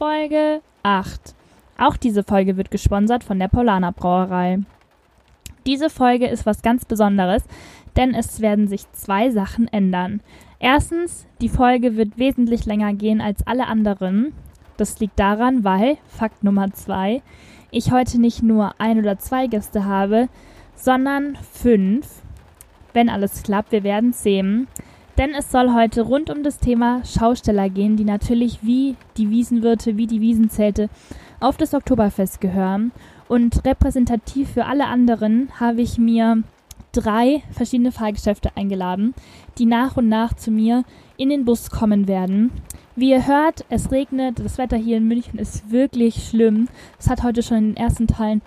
Folge 8. Auch diese Folge wird gesponsert von der Paulaner Brauerei. Diese Folge ist was ganz Besonderes, denn es werden sich zwei Sachen ändern. Erstens, die Folge wird wesentlich länger gehen als alle anderen. Das liegt daran, weil, Fakt Nummer zwei, ich heute nicht nur ein oder zwei Gäste habe, sondern fünf. Wenn alles klappt, wir werden sehen. Denn es soll heute rund um das Thema Schausteller gehen, die natürlich wie die Wiesenwirte, wie die Wiesenzelte auf das Oktoberfest gehören. Und repräsentativ für alle anderen habe ich mir drei verschiedene Fahrgeschäfte eingeladen, die nach und nach zu mir in den Bus kommen werden. Wie ihr hört, es regnet, das Wetter hier in München ist wirklich schlimm. Es hat heute schon in den ersten Teilen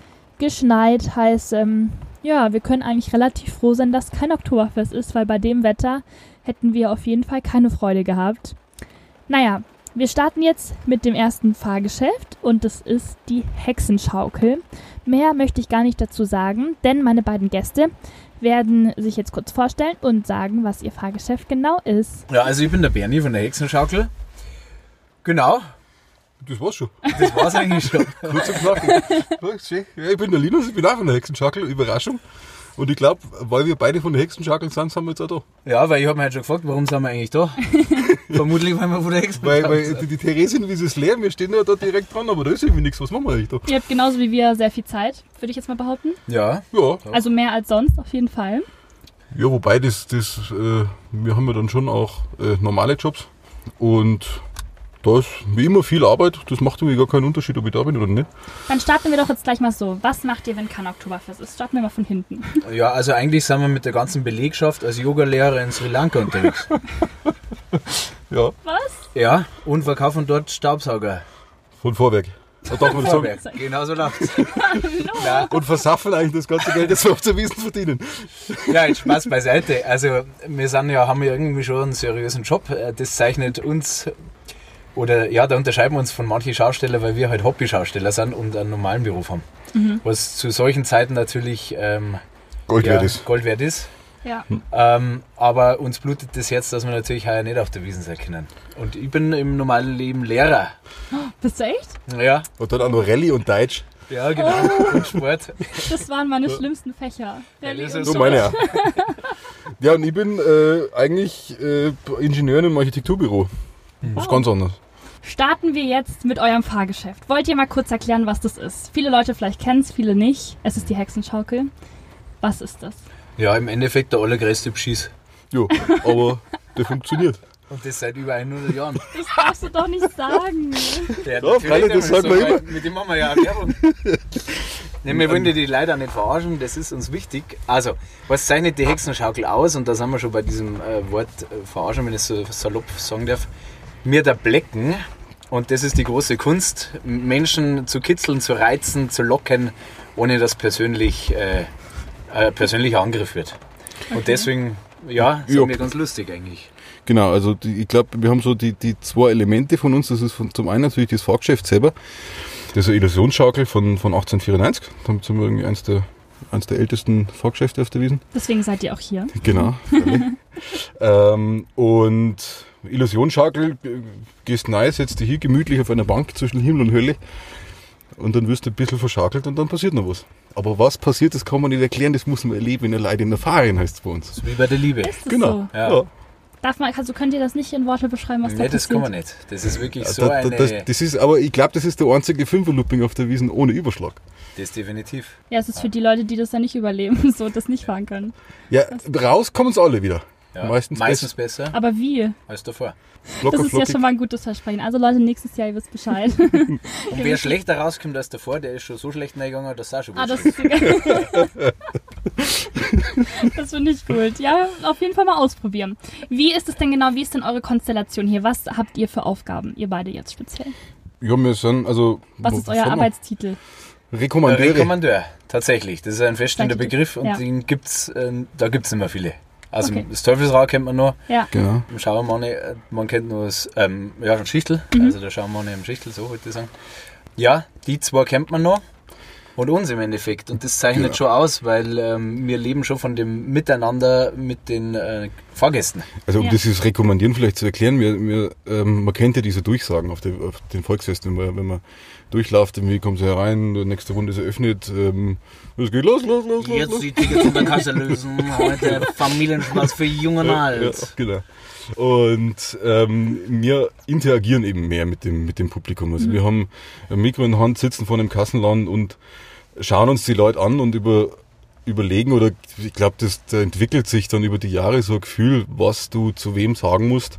geschneit, heißt, ähm, ja, wir können eigentlich relativ froh sein, dass kein Oktoberfest ist, weil bei dem Wetter hätten wir auf jeden Fall keine Freude gehabt. Naja, wir starten jetzt mit dem ersten Fahrgeschäft und das ist die Hexenschaukel. Mehr möchte ich gar nicht dazu sagen, denn meine beiden Gäste werden sich jetzt kurz vorstellen und sagen, was ihr Fahrgeschäft genau ist. Ja, also ich bin der Bernie von der Hexenschaukel. Genau, Das war's schon. das war's eigentlich schon. Kurz und knackig. Ja, ich bin der Linus, ich bin auch von der Hexenschaukel. Überraschung. Und ich glaube, weil wir beide von der Hexenschaukel sind, sind wir jetzt auch da. Ja, weil ich habe mir halt schon gefragt, warum sind wir eigentlich da? Vermutlich, weil wir von der Weil, Hexenschaukel weil sind. die, die Theresien, wie sie es leer, wir stehen ja da direkt dran, aber da ist irgendwie nichts. Was machen wir eigentlich da? Ihr habt genauso wie wir sehr viel Zeit, würde ich jetzt mal behaupten. Ja, Ja, Also mehr als sonst, auf jeden Fall. ja wobei das, das äh, wir haben ja dann schon auch äh, normale Jobs. Und da ist wie immer viel Arbeit. Das macht irgendwie gar keinen Unterschied, ob ich da bin oder nicht. Dann starten wir doch jetzt gleich mal so. Was macht ihr, wenn kein Oktoberfest ist? Starten wir mal von hinten. ja, also eigentlich sind wir mit der ganzen Belegschaft als Yogalehrer in Sri Lanka unterwegs. Ja, Was? Ja, und verkaufen dort Staubsauger. von Vorwerk. Da darf man sagen. Vorwerk. Genau so läuft's. ja, Und versaffen eigentlich das ganze Geld, das wir auf der Wiesen verdienen. ja, jetzt Spaß beiseite. Also wir sind ja, haben ja irgendwie schon einen seriösen Job. Das zeichnet uns oder ja, da unterscheiden wir uns von manchen Schausteller, weil wir halt Hobby-Schausteller sind und einen normalen Beruf haben. Was zu solchen Zeiten natürlich ähm, Gold ja, wert ist. Gold wert ist. Ja. Ähm, aber uns blutet das Herz, dass wir natürlich heuer nicht auf der Wiesen sein können. Und ich bin im normalen Leben Lehrer. Bist du echt? Ja, Und dann auch noch Rallye und Deutsch. ja genau. Und Sport. Das waren meine schlimmsten Fächer. Rallye das und ist So meine ja. Ja, und ich bin äh, eigentlich äh, Ingenieur im Architekturbüro. Das ist ganz anders. Starten wir jetzt mit eurem Fahrgeschäft. Wollt ihr mal kurz erklären, was das ist? Viele Leute vielleicht kennen es, viele nicht. Es ist die Hexenschaukel. Was ist das? Ja, im Endeffekt der allergrößte Beschiss. Jo, aber der funktioniert. Und das seit über 100 Jahren. Das darfst du doch nicht sagen. Ja, Ja, freilich, das sagen wir weil Mit dem machen wir ja auch Werbung. ne, wir wollen die leider nicht verarschen, das ist uns wichtig. Also, was zeichnet die Hexenschaukel aus? Und da sind wir schon bei diesem äh, Wort äh, verarschen, wenn ich es so salopp sagen darf. Mir der Blecken. Und das ist die große Kunst, Menschen zu kitzeln, zu reizen, zu locken, ohne dass persönlich, äh, äh, persönlicher Angriff wird. Und deswegen, ja, sind Ja. wir ganz lustig eigentlich. Genau, also die, ich glaube, wir haben so die, die zwei Elemente von uns. Das ist von, zum einen natürlich das Fahrgeschäft selber. Das ist eine Illusionsschaukel von, von 1894. Damit sind wir irgendwie eins der, eins der ältesten Fahrgeschäfte auf der Wiesen. Deswegen seid ihr auch hier. Genau. ähm, und Illusionsschaukel, äh, gehst rein, setzt dich hier gemütlich auf einer Bank zwischen Himmel und Hölle und dann wirst du ein bisschen verschakelt und dann passiert noch was. Aber was passiert, das kann man nicht erklären, das muss man erleben in der Leid in Erfahrung, heißt es bei uns. Das ist wie bei der Liebe. Ist das Genau. so? Ja. Darf man, also könnt ihr das nicht in Worte beschreiben, was da Nee, das passiert? kann man nicht. Das ist wirklich so da, da, eine. das, das ist, aber ich glaube, das ist der einzige Fünferlooping auf der Wiesen ohne Überschlag. Das definitiv. Ja, es ist für die Leute, die das ja nicht überleben, so das nicht fahren können. Ja, raus kommen sie alle wieder. Ja, Meistens meistens besser Aber wie? als davor. Locker Das ist ja schon mal ein gutes Versprechen. Also Leute, nächstes Jahr, ihr wisst Bescheid. Und wer schlechter rauskommt als davor, der ist schon so schlecht reingegangen, dass er auch schon ah, gut das ist egal. das finde ich gut. Ja, auf jeden Fall mal ausprobieren. Wie ist es denn genau, wie ist denn eure Konstellation hier? Was habt ihr für Aufgaben, ihr beide jetzt speziell? Ja, wir sind, also. Was ist euer Arbeitstitel? Der Rekommandeure. Rekommandeur, tatsächlich. Das ist ein feststehender. Begriff und Ja. den gibt's, äh, da gibt es nicht mehr viele. Also Okay. das Teufelsrad kennt man noch, Ja. Genau. im Schauermann, äh, man kennt nur das, ähm, ja, Schichtel, Mhm. also der Schauermann im Schichtel, so wollte ich sagen. Ja, die zwei kennt man noch und uns im Endeffekt und das zeichnet Genau. schon aus, weil ähm, wir leben schon von dem Miteinander mit den äh, Fahrgästen. Also um Ja. dieses Rekommandieren vielleicht zu erklären, wir, wir, ähm, man kennt ja diese Durchsagen auf, der, auf den Volksfesten, wenn man, wenn man durchläuft, irgendwie kommen sie herein, die nächste Runde ist eröffnet, ähm, es geht los, los, los, los, Jetzt die Tickets von der Kasse lösen. Heute Familienspaß für Jung und Ja, Alt. genau. Und ähm, wir interagieren eben mehr mit dem, mit dem Publikum. Also wir haben ein Mikro in Hand, sitzen vor einem Kassenladen und schauen uns die Leute an und über, überlegen oder ich glaube, das da entwickelt sich dann über die Jahre so ein Gefühl, was du zu wem sagen musst.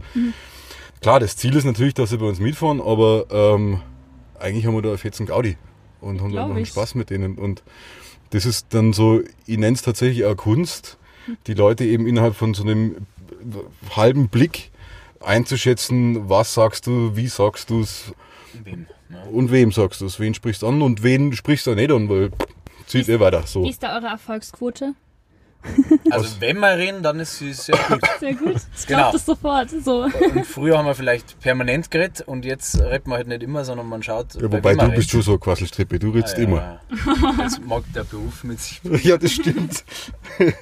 Klar, das Ziel ist natürlich, dass sie bei uns mitfahren, aber ähm, eigentlich haben wir da einen fetzen Gaudi und haben da ich. Spaß mit denen. Und das ist dann so, ich nenne es tatsächlich auch Kunst, die Leute eben innerhalb von so einem halben Blick einzuschätzen, was sagst du, wie sagst du es Wem, ne? und wem sagst du es, wen sprichst du an und wen sprichst du nicht an, weil zieht eh weiter. So. Wie ist da eure Erfolgsquote? Also wenn wir reden, dann ist sie sehr gut. Sehr gut. Ich Genau. das sofort. So. Und früher haben wir vielleicht permanent geredet und jetzt redet man halt nicht immer, sondern man schaut. Ja, bei wobei du bist schon so Quasselstrippe, du redest Ah, ja, immer. ja. Das mag der Beruf mit sich. Ja, das stimmt.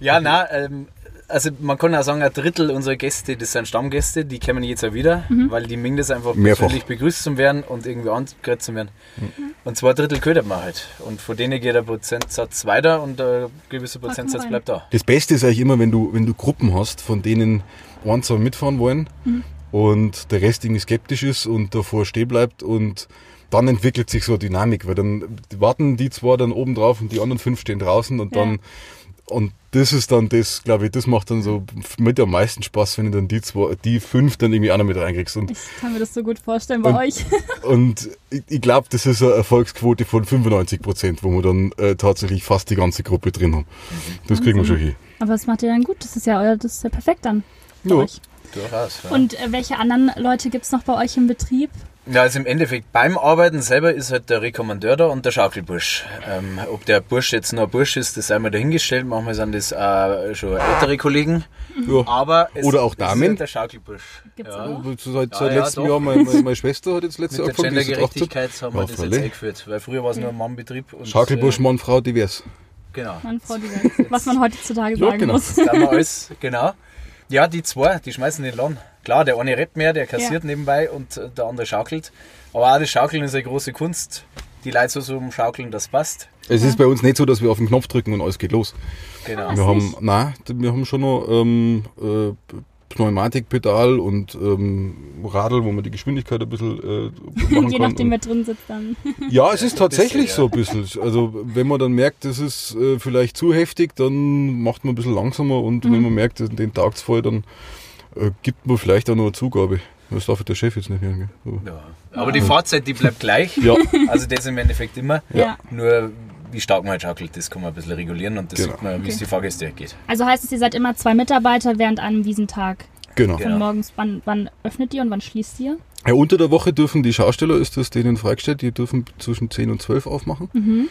Ja, na, ähm, also man kann auch sagen, ein Drittel unserer Gäste, das sind Stammgäste, die kommen jetzt auch wieder, weil die mögen das einfach Mehrfach. persönlich begrüßt zu werden und irgendwie angeredet zu werden. Und zwei Drittel ködert man halt. Und von denen geht der Prozentsatz weiter und der gewisse Prozentsatz bleibt da. Das Beste ist eigentlich immer, wenn du, wenn du Gruppen hast, von denen ein, zwei mitfahren wollen und der Rest irgendwie skeptisch ist und davor stehen bleibt und dann entwickelt sich so eine Dynamik, weil dann warten die zwei dann oben drauf und die anderen fünf stehen draußen und Ja. dann und das ist dann das, glaube ich, das macht dann so mit am meisten Spaß, wenn du dann die zwei, die fünf dann irgendwie auch noch mit reinkriegst. Und, Ich kann mir das so gut vorstellen bei Und- euch. und ich, glaube, das ist eine Erfolgsquote von 95 Prozent, wo wir dann äh, tatsächlich fast die ganze Gruppe drin haben. Das kriegen wir schon hin. Aber das macht ihr dann gut. Das ist ja, euer, das ist ja perfekt dann. Bei Ja. euch. Durchaus. Ja. Und äh, welche anderen Leute gibt es noch bei euch im Betrieb? Ja, also im Endeffekt beim Arbeiten selber ist halt der Rekommandeur da und der Schaukelbursch. Ähm, ob der Bursch jetzt noch ein Bursch ist, das sei mal dahingestellt. Manchmal sind das äh, schon ältere Kollegen. Ja. Aber es Oder auch es ist Damen. halt der Schaukelbursch. Gibt's ja. auch? Seit, Ja, seit ja, letztem doch. Jahr, meine, meine, Schwester hat jetzt letztes Mit Jahr der angefangen, jetzt 18. Gendergerechtigkeit haben wir Ja, das jetzt eingeführt. Weil früher war es nur ein Mannbetrieb. und, Schaukelbusch, äh, Mann, Frau, divers. Genau. Mann, Frau Divers. Was man heutzutage Ja, sagen genau. muss. Da haben wir alles, genau. Ja, die zwei, die schmeißen den Lohn. Klar, der eine rappt mehr, der kassiert nebenbei und äh, der andere schaukelt. Aber auch das Schaukeln ist eine große Kunst. Die Leute so zum Schaukeln, das passt. Es ist bei uns nicht so, dass wir auf den Knopf drücken und alles geht los. Genau. Was Wir haben, nein, wir haben schon noch ähm, äh, Pneumatikpedal und ähm, Radl, wo man die Geschwindigkeit ein bisschen äh, machen Je kann. nachdem, wer drin sitzt dann. Ja, es ist tatsächlich so ein bisschen. Also wenn man dann merkt, das ist äh, vielleicht zu heftig, dann macht man ein bisschen langsamer und Mhm. wenn man merkt, den tagt's voll, dann äh, gibt man vielleicht auch noch eine Zugabe. Das darf der Chef jetzt nicht hören. gell? So. Ja. Aber die Fahrzeit, die bleibt gleich. Ja, Also das im Endeffekt immer. Ja. Nur wie stark man halt schaukelt, das kann man ein bisschen regulieren und das Genau. sieht man, wie es Okay. die Fahrgäste geht. Also heißt es, ihr seid immer zwei Mitarbeiter während einem Wiesentag. genau. Genau. Von morgens, wann, wann öffnet ihr und wann schließt ihr? Ja, unter der Woche dürfen die Schausteller, ist das denen freigestellt, die dürfen zwischen 10 und 12 aufmachen. Mhm.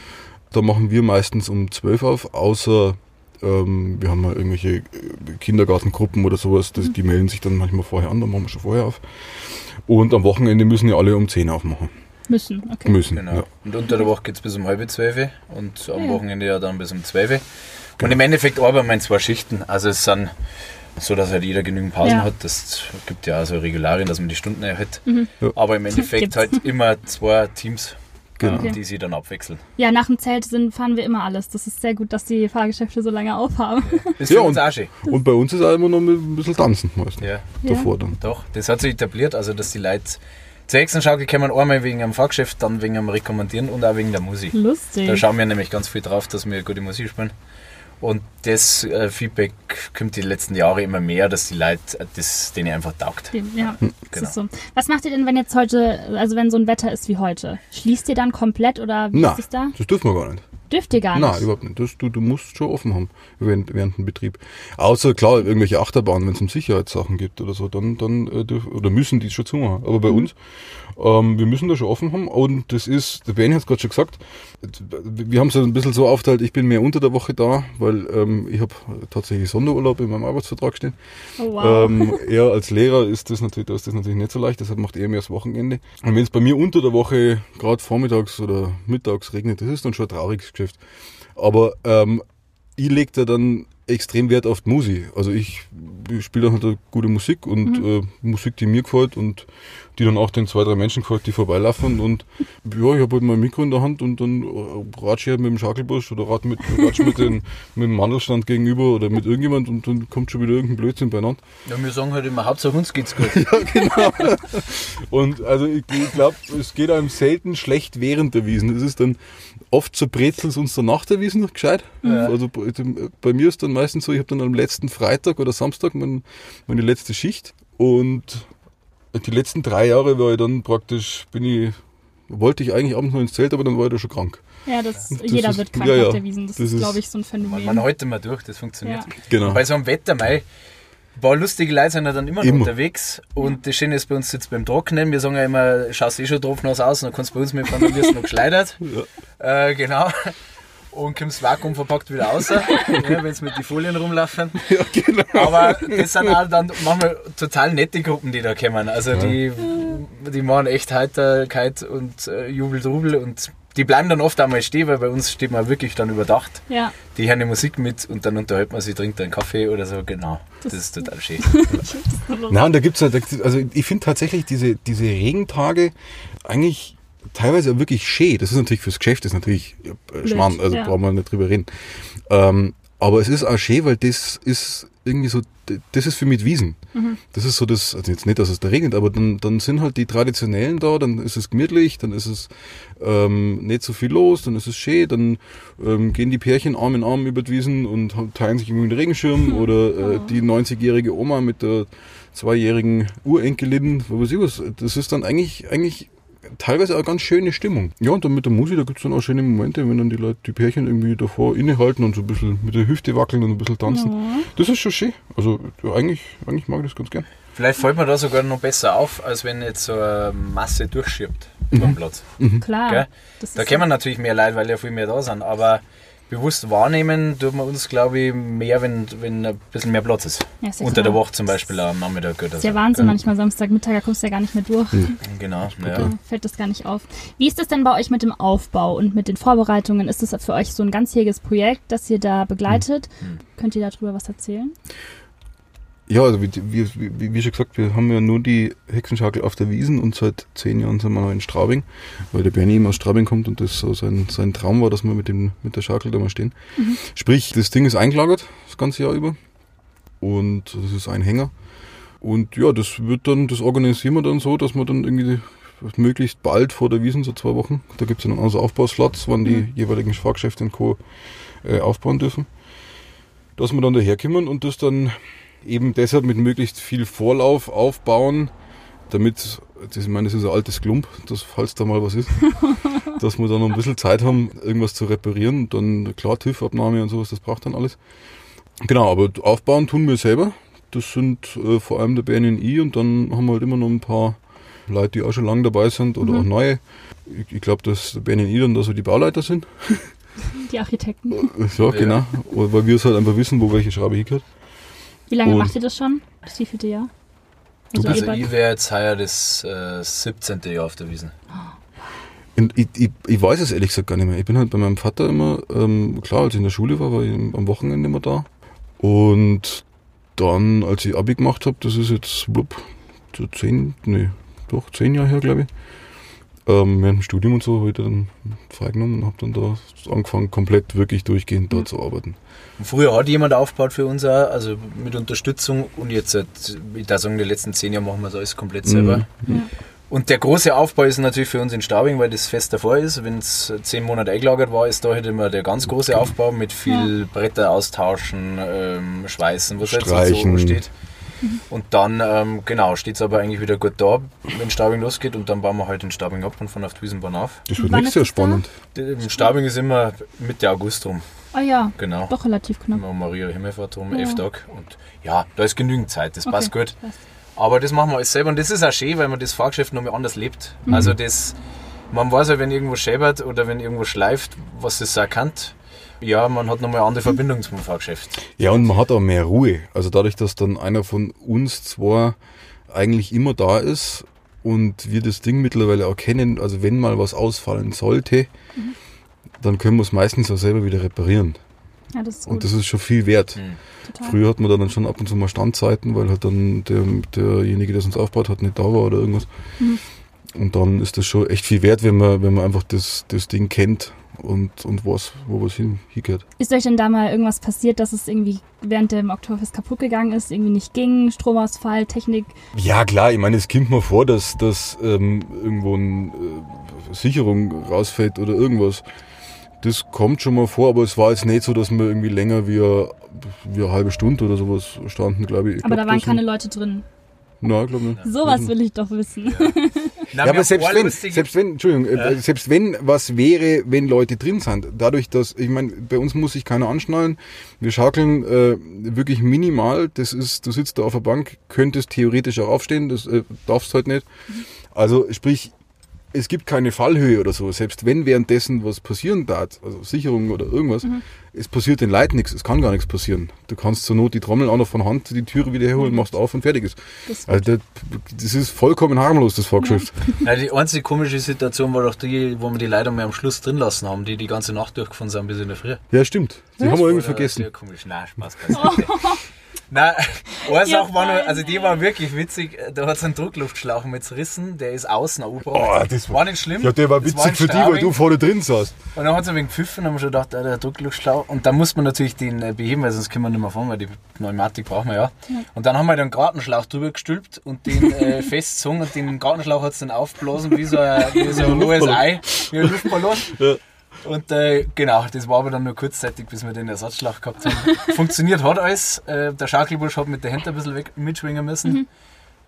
Da machen wir meistens um 12 auf, außer ähm, wir haben mal irgendwelche äh, Kindergartengruppen oder sowas, das, die melden sich dann manchmal vorher an, dann machen wir schon vorher auf. Und am Wochenende müssen ja alle um 10 aufmachen. Müssen, okay. Müssen. Genau. Ja. Und unter der Woche geht es bis um halb zwölf und am Ja. Wochenende ja dann bis um zwölf. Und im Endeffekt arbeiten wir in zwei Schichten. Also es sind so, dass halt jeder genügend Pausen Ja. hat. Das gibt ja also Regularien, dass man die Stunden erhält. Mhm. Ja. Aber im Endeffekt halt immer zwei Teams, Genau. äh, die sich dann abwechseln. Ja, nach dem Zelt sind, fahren wir immer alles. Das ist sehr gut, dass die Fahrgeschäfte so lange aufhaben. Ist Ja, für uns und- auch schön. Und bei uns ist auch immer noch mit ein bisschen tanzen meistens. Ja, Davor dann. doch. Das hat sich etabliert, also dass die Leute zur Hexenschaukel kommen, einmal wegen am Fahrgeschäft, dann wegen am Rekommandieren und auch wegen der Musik. Lustig. Da schauen wir nämlich ganz viel drauf, dass wir gute Musik spielen. Und das äh, Feedback kommt die letzten Jahre immer mehr, dass die Leute äh, das denen einfach taugt. Ja, Genau. ist so. Was macht ihr denn, wenn jetzt heute, also wenn so ein Wetter ist wie heute? Schließt ihr dann komplett oder wie Nein, ist es da? das dürfen wir gar nicht. Dürft ihr gar Nein, nicht. überhaupt nicht. Das, du, du musst schon offen haben während, während dem Betrieb. Außer klar, irgendwelche Achterbahnen, wenn es um Sicherheitssachen gibt oder so, dann, dann äh, dürf, oder müssen die schon zu haben. Aber Mhm. bei uns, ähm, wir müssen da schon offen haben. Und das ist, der Benny hat es gerade schon gesagt, wir haben es ein bisschen so aufgeteilt, ich bin mehr unter der Woche da, weil ähm, ich habe tatsächlich Sonderurlaub in meinem Arbeitsvertrag stehen. Oh, wow. Ähm, er als Lehrer ist das natürlich, da ist das natürlich nicht so leicht, deshalb macht er mehr das Wochenende. Und wenn es bei mir unter der Woche gerade vormittags oder mittags regnet, das ist dann schon ein trauriges Geschäft. Aber ähm, ich leg da dann extrem Wert auf die Musik. Also ich, ich spiele dann halt gute Musik und äh, Musik, die mir gefällt und die dann auch den zwei, drei Menschen gefällt, die vorbeilaufen und ja, ich habe halt mein Mikro in der Hand und dann äh, ratsche ich halt mit dem Schakelbusch oder rat mit, ratsch mit, den, mit dem Mandelstand gegenüber oder mit irgendjemand und dann kommt schon wieder irgendein Blödsinn beieinander. Ja, wir sagen halt immer, Hauptsache uns geht's gut. Ja, genau. Und also ich, ich glaube, es geht einem selten schlecht während der Wiesen. Es ist dann oft so brezelt uns dann nach der Wiesen noch gescheit. Also bei bei mir ist dann meistens so, ich habe dann am letzten Freitag oder Samstag mein, meine letzte Schicht und die letzten drei Jahre war ich dann praktisch, bin ich, wollte ich eigentlich abends noch ins Zelt, aber dann war ich da schon krank. Ja, das, Das jeder ist- wird krank ja, ja. auf der Wiesen. Das, Das ist, ist- glaube ich, so ein Man, Phänomen. man halten mal durch, das funktioniert. Ja. Genau. Bei so einem Wetter, mei, paar lustige Leute sind ja dann immer, noch Immer. unterwegs. Und das Schöne ist bei uns jetzt beim Trocknen. Wir sagen ja immer, schaust eh schon tropfnass aus und dann kannst du bei uns mitfahren, dann wirst du noch geschleudert. Äh, genau. Und kommst vakuumverpackt wieder raus, ja, wenn sie mit den Folien rumlaufen. Ja, genau. Aber das sind auch dann manchmal total nette Gruppen, die da kommen. Also die, die machen echt Heiterkeit und äh, Jubel, Trubel und die bleiben dann oft einmal stehen, weil bei uns steht man wirklich dann überdacht. Ja, Die hören die Musik mit und dann unterhält man sich, trinkt einen Kaffee oder so. Genau, das, ist total schön. Na, und da gibt's ja, da gibt's- also ich finde tatsächlich diese, diese Regentage eigentlich teilweise auch wirklich schön. Das ist natürlich fürs Geschäft, das ist natürlich äh, Schmarrn, also ja. brauchen wir nicht drüber reden. Ähm, aber es ist auch schön, weil das ist irgendwie so, das ist für mich Wiesen. Das ist so das, also jetzt nicht, dass es da regnet, aber dann, dann sind halt die Traditionellen da, dann ist es gemütlich, dann ist es ähm, nicht so viel los, dann ist es schön, dann ähm, gehen die Pärchen Arm in Arm über die Wiesen und teilen sich irgendwie den Regenschirm oder äh, die 90-jährige Oma mit der zweijährigen Urenkelin, was weiß ich was. Das ist dann eigentlich, eigentlich teilweise auch ganz schöne Stimmung. Ja, und dann mit der Musik, da gibt's dann auch schöne Momente, wenn dann die Leute, die Pärchen irgendwie davor innehalten und so ein bisschen mit der Hüfte wackeln und ein bisschen tanzen. Das ist schon schön. Also ja, eigentlich, eigentlich mag ich das ganz gern. Vielleicht fällt mir da sogar noch besser auf, als wenn jetzt so eine Masse durchschiebt über den Platz. klar. Gell? Das Da kommen natürlich mehr Leute, weil ja viel mehr da sind. Aber bewusst wahrnehmen tut man uns, glaube ich, mehr, wenn, wenn ein bisschen mehr Platz ist. Ja, ist Unter der klar. Woche zum Beispiel am Nachmittag oder Das ist so. ja Wahnsinn, Gell? manchmal Samstagmittag, da kommst du ja gar nicht mehr durch. Genau, ja. Da fällt das gar nicht auf. Wie ist das denn bei euch mit dem Aufbau und mit den Vorbereitungen? Ist das für euch so ein ganzjähriges Projekt, das ihr da begleitet? Hm. Könnt ihr darüber was erzählen? Ja, also wie, wie, wie, wie schon gesagt, wir haben ja nur die Hexenschakel auf der Wiesen und seit zehn Jahren sind wir noch in Straubing, weil der Bernie eben aus Straubing kommt und das so sein, sein Traum war, dass wir mit, dem, mit der Schakel da mal stehen. Sprich, das Ding ist eingelagert, das ganze Jahr über. Und das ist ein Hänger. Und ja, das wird dann, das organisieren wir dann so, dass wir dann irgendwie möglichst bald vor der Wiesen, so zwei Wochen, da gibt es dann also Aufbauslots, wann die jeweiligen Fahrgeschäfte und Co. Äh, aufbauen dürfen. Dass wir dann daherkommen und das dann eben deshalb mit möglichst viel Vorlauf aufbauen, damit, das, ich meine, das ist ein altes Klump, das, falls da mal was ist, dass wir dann noch ein bisschen Zeit haben, irgendwas zu reparieren. Und dann, klar, TÜV-Abnahme und sowas, das braucht dann alles. Genau, aber aufbauen tun wir selber. Das sind äh, vor allem der Bernie und dann haben wir halt immer noch ein paar Leute, die auch schon lange dabei sind oder auch neue. Ich, ich glaube, dass der ich dann da so die Bauleiter sind. Die Architekten. Ja, genau. Weil wir es halt einfach wissen, wo welche Schraube hingehört. Wie lange Und- macht ihr das schon? Das wievielte Jahr? Also, Also ich wäre jetzt heuer das äh, 17. Jahr auf der Wiesen. Und ich, ich, ich weiß es ehrlich gesagt gar nicht mehr. Ich bin halt bei meinem Vater immer, ähm, klar, als ich in der Schule war, war ich am Wochenende immer da. Und dann, als ich Abi gemacht habe, das ist jetzt blub, so zehn, nee, doch zehn Jahre her, glaube ich. Ähm, während dem Studium und so habe ich dann freigenommen und habe dann da angefangen, komplett wirklich durchgehend da zu arbeiten. Früher hat jemand aufgebaut für uns auch, also mit Unterstützung und jetzt, seit, ich darf sagen, die letzten zehn Jahre machen wir das alles komplett selber. Ja. Und der große Aufbau ist natürlich für uns in Staubing, weil das fest davor ist. Wenn es zehn Monate eingelagert war, ist da halt immer der ganz große Aufbau mit viel Bretter austauschen, ähm, schweißen, was halt so Streichen. Steht. Und dann, ähm, genau, steht es aber eigentlich wieder gut da, wenn Staubing losgeht und dann bauen wir halt in Staubing ab und von auf die Wiesenbahn auf. Das wird nächstes ist Jahr da? spannend. In Staubing ist immer Mitte August rum, Oh ja, genau. doch relativ knapp. Immer Maria Himmelfahrt rum, Ja. elf Tage. Und ja, da ist genügend Zeit, das passt Okay, gut. passt. Aber das machen wir alles selber und das ist auch schön, weil man das Fahrgeschäft nochmal anders lebt. Also das, man weiß ja, wenn irgendwo schäbert oder wenn irgendwo schleift, was das auch kann. Ja, man hat nochmal eine andere Verbindung zum Fahrgeschäft. Ja, und man hat auch mehr Ruhe. Also dadurch, dass dann einer von uns zwar eigentlich immer da ist und wir das Ding mittlerweile auch kennen, also wenn mal was ausfallen sollte, dann können wir es meistens auch selber wieder reparieren. Ja, das ist gut. Und das ist schon viel wert. Hm. Total. Früher hat man dann schon ab und zu mal Standzeiten, weil halt dann der, derjenige, der es uns aufbaut hat, nicht da war oder irgendwas. Mhm. Und dann ist das schon echt viel wert, wenn man, wenn man einfach das, das Ding kennt und, und weiß, wo was hin, hingeht. Ist euch denn da mal irgendwas passiert, dass es irgendwie während dem Oktoberfest kaputt gegangen ist, irgendwie nicht ging, Stromausfall, Technik? Ja, klar, ich meine, es kommt mir vor, dass, dass ähm, irgendwo eine äh, Sicherung rausfällt oder irgendwas. Das kommt schon mal vor, aber es war jetzt nicht so, dass wir irgendwie länger wie, eine- wie eine halbe Stunde oder sowas standen, glaube ich. ich Aber glaub, da waren keine Leute drin. Nein, glaube nicht. Sowas will ich doch wissen. Na, Ja, aber selbst wenn, selbst wenn, Entschuldigung, äh, selbst wenn was wäre, wenn Leute drin sind, dadurch, dass, ich meine, bei uns muss sich keiner anschnallen, wir schaukeln äh, wirklich minimal, das ist, du sitzt da auf der Bank, könntest theoretisch auch aufstehen, das äh, darfst halt nicht. Also sprich, es gibt keine Fallhöhe oder so, selbst wenn währenddessen was passieren darf, also Sicherung oder irgendwas, es passiert den Leuten nichts, es kann gar nichts passieren. Du kannst zur Not die Trommel auch noch von Hand, die Türe wieder herholen, machst auf und fertig ist. Das ist Also das, das ist vollkommen harmlos, das Vorgeschrift. Na, die einzige komische Situation war doch die, wo wir die Leute mal am Schluss drin lassen haben, die die ganze Nacht durchgefahren sind bis in der Früh. Ja, stimmt. Die haben wir irgendwie vergessen. Sehr komisch. Nein, Spaß. Nein, eine Sache war noch, also die war wirklich witzig. Da hat es einen Druckluftschlauch mit zerrissen, der ist außen aufgebracht. Oh, das war nicht schlimm. Ja, der war witzig in für die, weil du vorne drin saßt. Und dann hat es ein wenig gepfiffen und haben wir schon gedacht, ah, der Druckluftschlauch. Und dann muss man natürlich den äh, beheben, weil sonst können wir nicht mehr fahren, weil die Pneumatik brauchen wir ja. Und dann haben wir den Gartenschlauch drüber gestülpt und den äh, festgezogen und den Gartenschlauch hat es dann aufgeblasen wie so ein, wie so ein hohes Ei, wie ein Luftballon. Ja. Und äh, genau, das war aber dann nur kurzzeitig, bis wir den Ersatzschlauch gehabt haben. Funktioniert hat alles. Äh, der Schaukelbursch hat mit der Hand ein bisschen weg, mitschwingen müssen.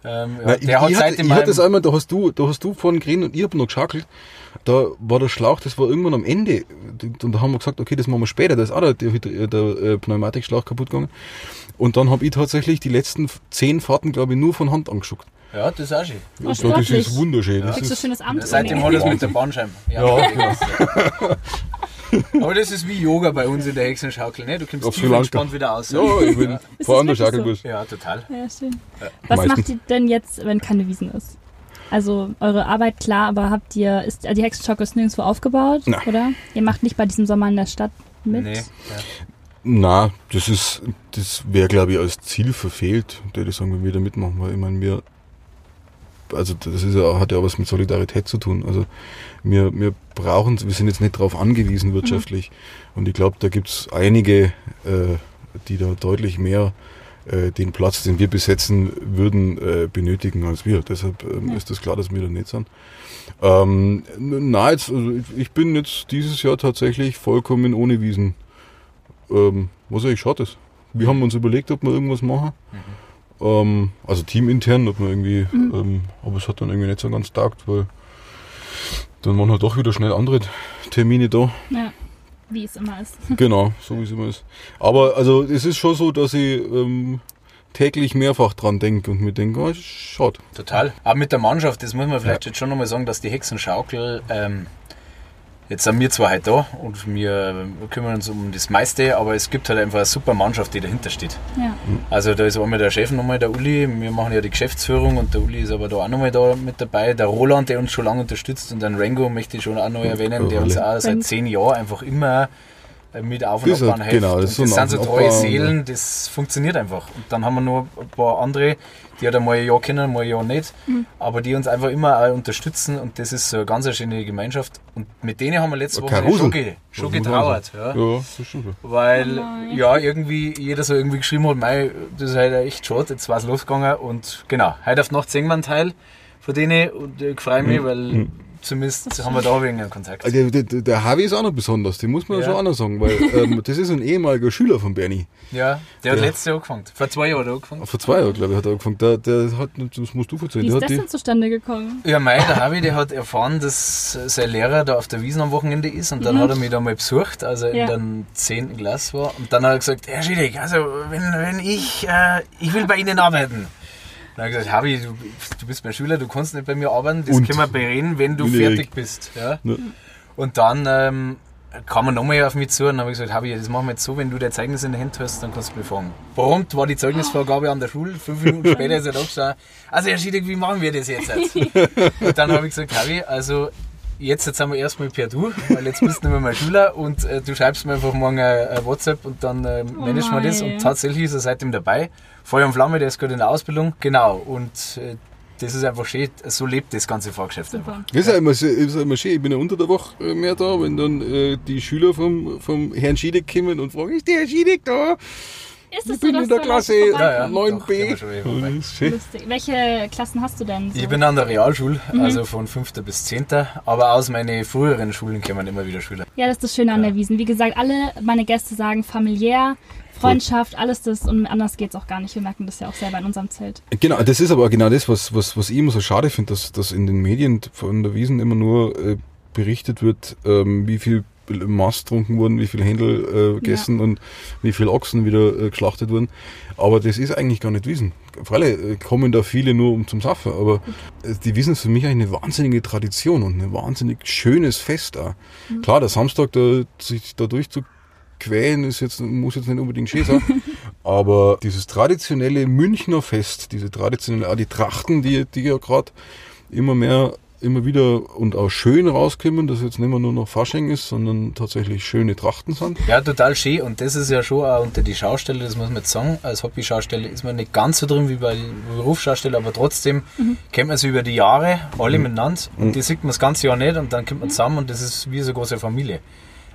Ähm, ja, Nein, ich, der hat ich, seit hatte, dem ich hatte das einmal, da hast du, da hast du vorhin geredet und ich hab noch geschaukelt. Da war der Schlauch, das war irgendwann am Ende. Und da haben wir gesagt, okay, das machen wir später. Da ist auch der, der, der äh, Pneumatikschlauch kaputt gegangen. Und dann habe ich tatsächlich die letzten zehn Fahrten, glaube ich, nur von Hand angeschuckt. Ja, das ist auch schön. Glaube, das ist wunderschön. Das Kriegst du ist, schönes Amt? Seitdem hat er es mit der Bahnscheibe. Ja, genau. Aber das ist wie Yoga bei uns in der Hexenschaukel, ne? Du kommst Auf tief entspannt wieder aus. ja, ich bin vor das an der wirklich so? Schaukelbus. Ja, total. Ja, schön. Was Meistens. macht ihr denn jetzt, wenn keine Wiesen ist? Also eure Arbeit, klar, aber habt ihr, ist die Hexenschaukel ist nirgendwo aufgebaut, Nein. oder? Ihr macht nicht bei diesem Sommer in der Stadt mit? Nee. Ja. Na, das ist, das wäre, glaube ich, als Ziel verfehlt, würde ich sagen, wenn wir da mitmachen, weil ich meine, wir, also das ist ja, hat ja auch was mit Solidarität zu tun. Also wir, wir brauchen, wir sind jetzt nicht darauf angewiesen wirtschaftlich. Und ich glaube, da gibt's einige, äh, die da deutlich mehr äh, den Platz, den wir besetzen würden, äh, benötigen als wir. Deshalb ähm, Ja. ist das klar, dass wir da nicht sind. Ähm, na, jetzt, also ich- bin jetzt dieses Jahr tatsächlich vollkommen ohne Wiesen ähm, was eigentlich schade ist. Wir haben uns überlegt, ob wir irgendwas machen. Ähm, also teamintern, ob wir irgendwie, ähm, aber es hat dann irgendwie nicht so ganz taugt, weil dann waren halt doch wieder schnell andere Termine da. Ja, wie es immer ist. genau, so wie es immer ist. Aber also es ist schon so, dass ich ähm, täglich mehrfach dran denke und mir denke, oh, schade. Total. Aber mit der Mannschaft, das muss man vielleicht jetzt schon nochmal sagen, dass die Hexenschaukel, ähm, jetzt sind wir zwar heute da und wir kümmern uns um das meiste, aber es gibt halt einfach eine super Mannschaft, die dahinter steht. Ja. Also da ist einmal der Chef nochmal, der Uli, wir machen ja die Geschäftsführung und der Uli ist aber da auch nochmal da mit dabei. Der Roland, der uns schon lange unterstützt und den Rango möchte ich schon auch noch erwähnen, der uns auch seit Rango. zehn Jahren einfach immer mit Auf- und Abbauen hilft. genau, das und ist so das sind so treue Seelen, das funktioniert einfach. Und dann haben wir noch ein paar andere, die halt einmal ein Jahr kennen, mal ein Jahr nicht, Mhm. aber die uns einfach immer auch unterstützen und das ist so eine ganz schöne Gemeinschaft. Und mit denen haben wir letzte Woche schon, ge schon getrauert. Ja. Ja, das ist schon so. Weil Oh ja irgendwie jeder so irgendwie geschrieben hat, mei, das ist halt echt schade, jetzt war es losgegangen und genau, heute auf Nacht sehen wir einen Teil von denen und ich freue mich, weil zumindest haben wir da wegen einen Kontakt. Also Der, der, der Harvey ist auch noch besonders, den muss man Ja. schon auch noch sagen, weil ähm, das ist ein ehemaliger Schüler von Bernie. Ja, der hat Ja. letztes Jahr angefangen. Vor zwei Jahren hat er angefangen. Vor zwei Jahren, glaube ich, hat er angefangen. Der, der hat, das musst du erzählen. Wie Der ist hat das denn zustande gekommen? Ja, mei, der Harvey, der hat erfahren, dass sein Lehrer da auf der Wiesn am Wochenende ist und dann hat er mich da mal besucht, als er Ja. in der 10. Klasse war. Und dann hat er gesagt, Herr Schiedek, also wenn, wenn ich, äh, ich will bei Ihnen arbeiten. Dann habe ich gesagt, Harvey, du, du bist mein Schüler, du kannst nicht bei mir arbeiten, das Und? können wir bereden, wenn du fertig bist. Ja? Ja. Und dann ähm, kam er nochmal auf mich zu und habe ich gesagt, Harvey, das machen wir jetzt so, wenn du dein Zeugnis in der Hand hast, dann kannst du mich fragen. Prompt war die Zeugnisvorgabe an der Schule, fünf Minuten später ist er da gestanden. Also Herr Schiedek, wie machen wir das jetzt? und dann habe ich gesagt, Harvey, also jetzt, jetzt sind wir erstmal per Du, weil jetzt bist du nicht mehr mein Schüler und äh, du schreibst mir einfach morgen ein WhatsApp und dann äh, managen wir das. Und tatsächlich ist er seitdem dabei. Feuer und Flamme, der ist gerade in der Ausbildung. Genau. Und äh, das ist einfach schön. So lebt das ganze Fahrgeschäft einfach. Super. Das ist ja immer, so- ist ja immer schön. Ich bin ja unter der Woche äh, mehr da, wenn dann äh, die Schüler vom, vom Herrn Schiedeck kommen und fragen, ist der Herr Schiedeck da? Ist Ich es bin so, dass in der Klasse Leute Ja, ja. vorbeikommst? Doch, gehen 9b. wir schon wieder vorbei. Das ist schön. Lustig. Welche Klassen hast du denn? So? Ich bin an der Realschule, also von 5. bis 10. Aber aus meinen früheren Schulen kommen immer wieder Schüler. Ja, das ist das Schöne an der Wiesen. Wie gesagt, alle meine Gäste sagen familiär, Freundschaft, alles das und anders geht's auch gar nicht. Wir merken das ja auch selber in unserem Zelt. Genau, das ist aber genau das, was, was, was ich immer so schade finde, dass, dass in den Medien von der Wiesen immer nur äh, berichtet wird, ähm, wie viel Maß getrunken wurden, wie viel Händel äh, gegessen und wie viel Ochsen wieder äh, geschlachtet wurden. Aber das ist eigentlich gar nicht Wiesen. Freilich äh, kommen da viele nur um zum Saffen, aber äh, die Wiesen ist für mich eigentlich eine wahnsinnige Tradition und ein wahnsinnig schönes Fest auch. Klar, der Samstag, da, sich da durchzuquälen, ist jetzt, muss jetzt nicht unbedingt schön sein. Aber dieses traditionelle Münchner Fest, diese traditionelle, auch die Trachten, die, die ja gerade immer mehr, immer wieder und auch schön rauskommen, dass jetzt nicht mehr nur noch Fasching ist, sondern tatsächlich schöne Trachten sind. Ja, total schön. Und das ist ja schon auch unter die Schausteller, das muss man jetzt sagen. Als Hobby-Schausteller ist man nicht ganz so drin wie bei Berufsschausteller, aber trotzdem kennt man sie über die Jahre alle miteinander. Und die sieht man das ganze Jahr nicht und dann kommt man zusammen und das ist wie so eine große Familie.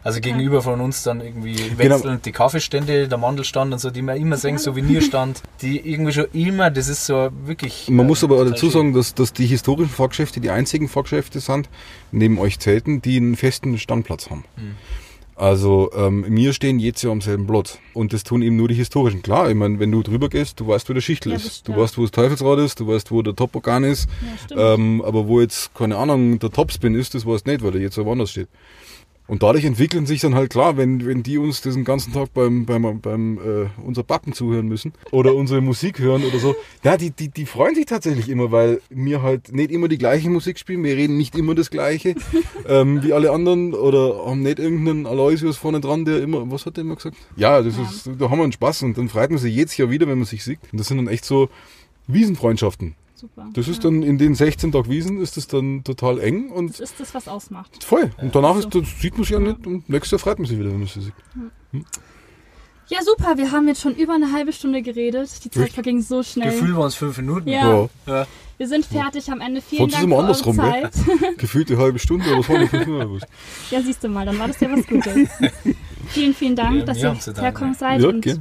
Also gegenüber von uns dann irgendwie Genau. wechseln die Kaffeestände, der Mandelstand und so, die man immer sehen, Souvenirstand, die irgendwie schon immer, das ist so wirklich. Man äh, muss aber dazu sagen, dass, dass die historischen Fahrgeschäfte die einzigen Fahrgeschäfte sind, neben euch Zelten, die einen festen Standplatz haben. Also ähm, wir stehen jetzt ja am selben Platz und das tun eben nur die historischen. Klar, ich meine, wenn du drüber gehst, du weißt, wo der Schichtel Ja, ist, du weißt, wo das Teufelsrad ist, du weißt, wo der Toporgan ist, Ja, ähm, aber wo jetzt, keine Ahnung, der Topspin ist, das weißt du nicht, weil der jetzt woanders steht. Und dadurch entwickeln sich dann halt klar, wenn, wenn die uns diesen ganzen Tag beim, beim, beim äh, unser Backen zuhören müssen oder unsere Musik hören oder so, ja, die, die, die freuen sich tatsächlich immer, weil wir halt nicht immer die gleiche Musik spielen, wir reden nicht immer das Gleiche ähm, wie alle anderen oder haben nicht irgendeinen Aloysius vorne dran, der immer, was hat der immer gesagt? Ja, das ist, da haben wir einen Spaß und dann freut man sich jedes Jahr wieder, wenn man sich sieht. Und das sind dann echt so Wiesenfreundschaften. Super. Das ist dann in den 16 Tag Wiesen ist das dann total eng und Das ist das, was ausmacht. Voll. Und danach so. ist, das sieht man sich ja nicht und nächstes Jahr freut man sich wieder, wenn man sie sieht. Ja, super. Wir haben jetzt schon über eine halbe Stunde geredet. Die Zeit Echt? verging so schnell. Gefühl waren es fünf Minuten. Ja. Ja. Wir sind fertig am Ende. Vielen Sonst ist Dank immer für andersrum, eure? Zeit. Gefühlt eine halbe Stunde oder so. fünf Minuten. Ja, siehst du mal, dann war das ja was Gutes. vielen, vielen Dank, Ja, dass ihr herkommen seid. Ja, und.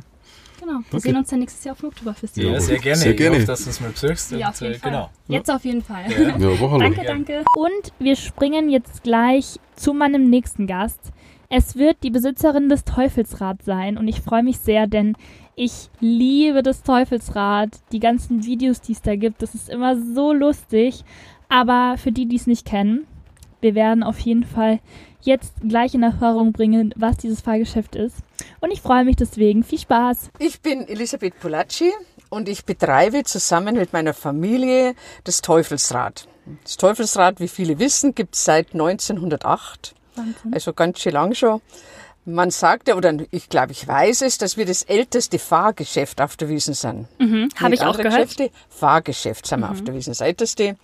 Genau, wir Okay. sehen uns ja nächstes Jahr auf dem Oktoberfest. Ja, sehr gerne. Sehr gerne. Ich hoffe, dass du uns mal besuchst. Ja, auf und, jeden äh, Fall. Genau. Jetzt auf jeden Fall. Ja. Ja. Danke, danke. Und wir springen jetzt gleich zu meinem nächsten Gast. Es wird die Besitzerin des Teufelsrad sein und ich freue mich sehr, denn ich liebe das Teufelsrad. Die ganzen Videos, die es da gibt, das ist immer so lustig. Aber für die, die es nicht kennen, wir werden auf jeden Fall jetzt gleich in Erfahrung bringen, was dieses Fahrgeschäft ist. Und ich freue mich deswegen. Viel Spaß! Ich bin Elisabeth Polacci und ich betreibe zusammen mit meiner Familie das Teufelsrad. Das Teufelsrad, wie viele wissen, gibt es seit 1908, Wahnsinn. also ganz schön lang schon. Man sagt ja, oder ich glaube, ich weiß es, dass wir das älteste Fahrgeschäft auf der Wiesen sind. Mhm, Habe ich auch gehört. Mhm. Geschäfte, Fahrgeschäft sind wir auf der Wiesen, das älteste.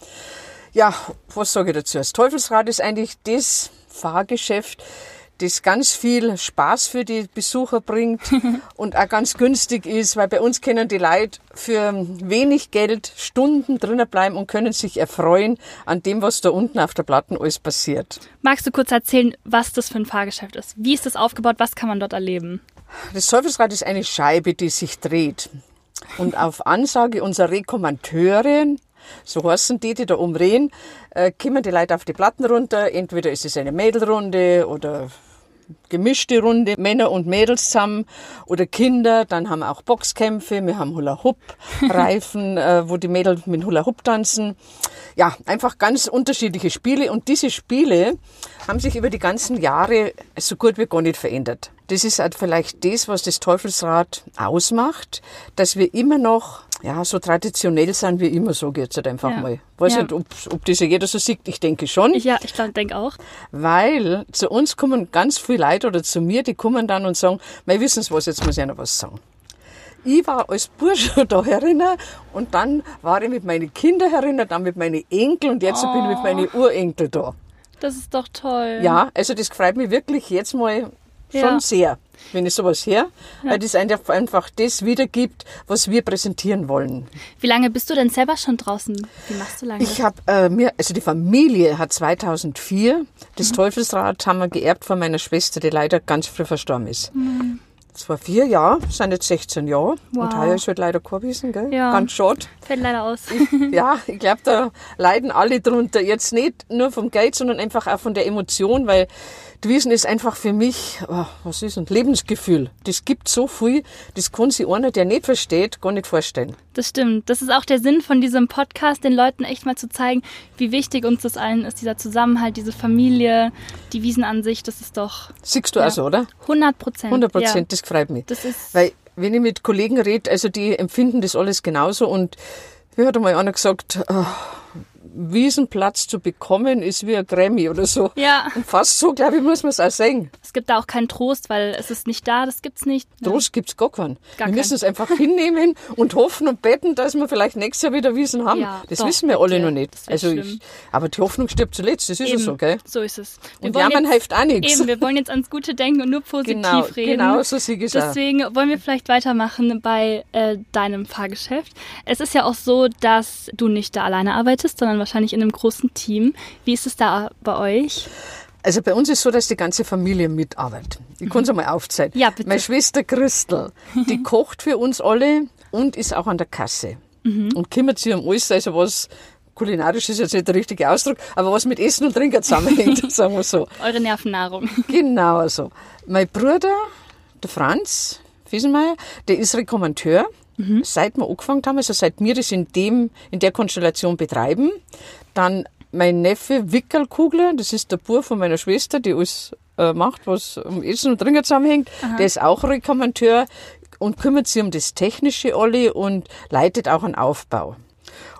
Ja, was sage ich dazu? Das Teufelsrad ist eigentlich das Fahrgeschäft, das ganz viel Spaß für die Besucher bringt und auch ganz günstig ist, weil bei uns können die Leute für wenig Geld Stunden drinnen bleiben und können sich erfreuen an dem, was da unten auf der Platten alles passiert. Magst du kurz erzählen, was das für ein Fahrgeschäft ist? Wie ist das aufgebaut? Was kann man dort erleben? Das Teufelsrad ist eine Scheibe, die sich dreht. Und auf Ansage unserer Rekommanteure, so heißen die, die da umrehen, äh, kommen die Leute auf die Platten runter. Entweder ist es eine Mädelrunde oder gemischte Runde, Männer und Mädels zusammen oder Kinder. Dann haben wir auch Boxkämpfe, wir haben Hula-Hoop-Reifen, äh, wo die Mädels mit Hula-Hoop tanzen. Ja, einfach ganz unterschiedliche Spiele und diese Spiele haben sich über die ganzen Jahre so gut wie gar nicht verändert. Das ist halt vielleicht das, was das Teufelsrad ausmacht, dass wir immer noch ja, so traditionell sind wie immer, so geht's halt einfach Ja. mal. Weiß Ja. nicht, ob, ob das ja jeder so sieht, ich denke schon. Ich, ja, ich denke auch. Weil zu uns kommen ganz viele Leute oder zu mir, die kommen dann und sagen, mei, wissen was, jetzt muss ich noch was sagen. Ich war als Bursche da herinnen und dann war ich mit meinen Kindern herinnen, dann mit meinen Enkeln und jetzt bin ich mit meinen Urenkel da. Das ist doch toll. Ja, also das freut mich wirklich jetzt mal schon Ja. sehr, wenn ich sowas her, weil das einfach, das wiedergibt, was wir präsentieren wollen. Wie lange bist du denn selber schon draußen? Wie machst du lange? Ich habe äh, mir, also die Familie hat 2004 Mhm. das Teufelsrad haben wir geerbt von meiner Schwester, die leider ganz früh verstorben ist. Mhm. Das war vier Jahre, sind jetzt 16 Jahre. Wow. Und heuer ist halt leider kein gell? Ja. Ganz schade. Fällt leider aus. Ja, ich glaube, da leiden alle drunter. Jetzt nicht nur vom Geld, sondern einfach auch von der Emotion, weil die Wiesen ist einfach für mich, oh, was ist ein Lebensgefühl. Das gibt so viel, das kann sich einer, der nicht versteht, gar nicht vorstellen. Das stimmt. Das ist auch der Sinn von diesem Podcast, den Leuten echt mal zu zeigen, wie wichtig uns das allen ist, dieser Zusammenhalt, diese Familie, die Wiesenansicht, das ist doch Siehst du Ja. also, oder? 100 Prozent. 100 Prozent, das freut mich. Das ist, Weil, wenn ich mit Kollegen rede, also die empfinden das alles genauso und wie hat einmal einer gesagt, ah, Wiesenplatz zu bekommen ist wie ein Grammy oder so. ja, Und fast so, glaube ich, muss man es auch sehen. es gibt da auch keinen Trost, weil es ist nicht da, das gibt's nicht. Ja. Trost gibt's gar keinen. Gar wir müssen keinen. es einfach hinnehmen und hoffen und beten, dass wir vielleicht nächstes Jahr wieder Wiesen haben. Ja, das doch, wissen wir alle bitte. noch nicht. Also ich, aber die Hoffnung stirbt zuletzt, das ist Eben, so, gell? So ist es. Wir Und jammern hilft auch nichts. Eben, wir wollen jetzt ans Gute denken und nur positiv Genau, reden. genau so sehe ich es auch. Deswegen wollen wir vielleicht weitermachen bei äh, deinem Fahrgeschäft. Es ist ja auch so, dass du nicht da alleine arbeitest, sondern wahrscheinlich in einem großen Team. Wie ist es da bei euch? Also bei uns ist so, dass die ganze Familie mitarbeitet. Ich kann es einmal aufzeigen. Ja, bitte. Meine Schwester Christel, die kocht für uns alle und ist auch an der Kasse. Mhm. Und kümmert sich um alles, also was kulinarisch ist jetzt nicht der richtige Ausdruck, aber was mit Essen und Trinken zusammenhängt, sagen wir so. Eure Nervennahrung. Genau so. Mein Bruder, der Franz Wiesenmeier, der ist Rekommandeur. Seit wir angefangen haben, also seit wir das in, dem, in der Konstellation betreiben. Dann mein Neffe Wickelkugler, das ist der Bub von meiner Schwester, die alles äh, macht, was um Essen und Trinken zusammenhängt. Der ist auch Rekommandeur und kümmert sich um das Technische alle und leitet auch einen Aufbau.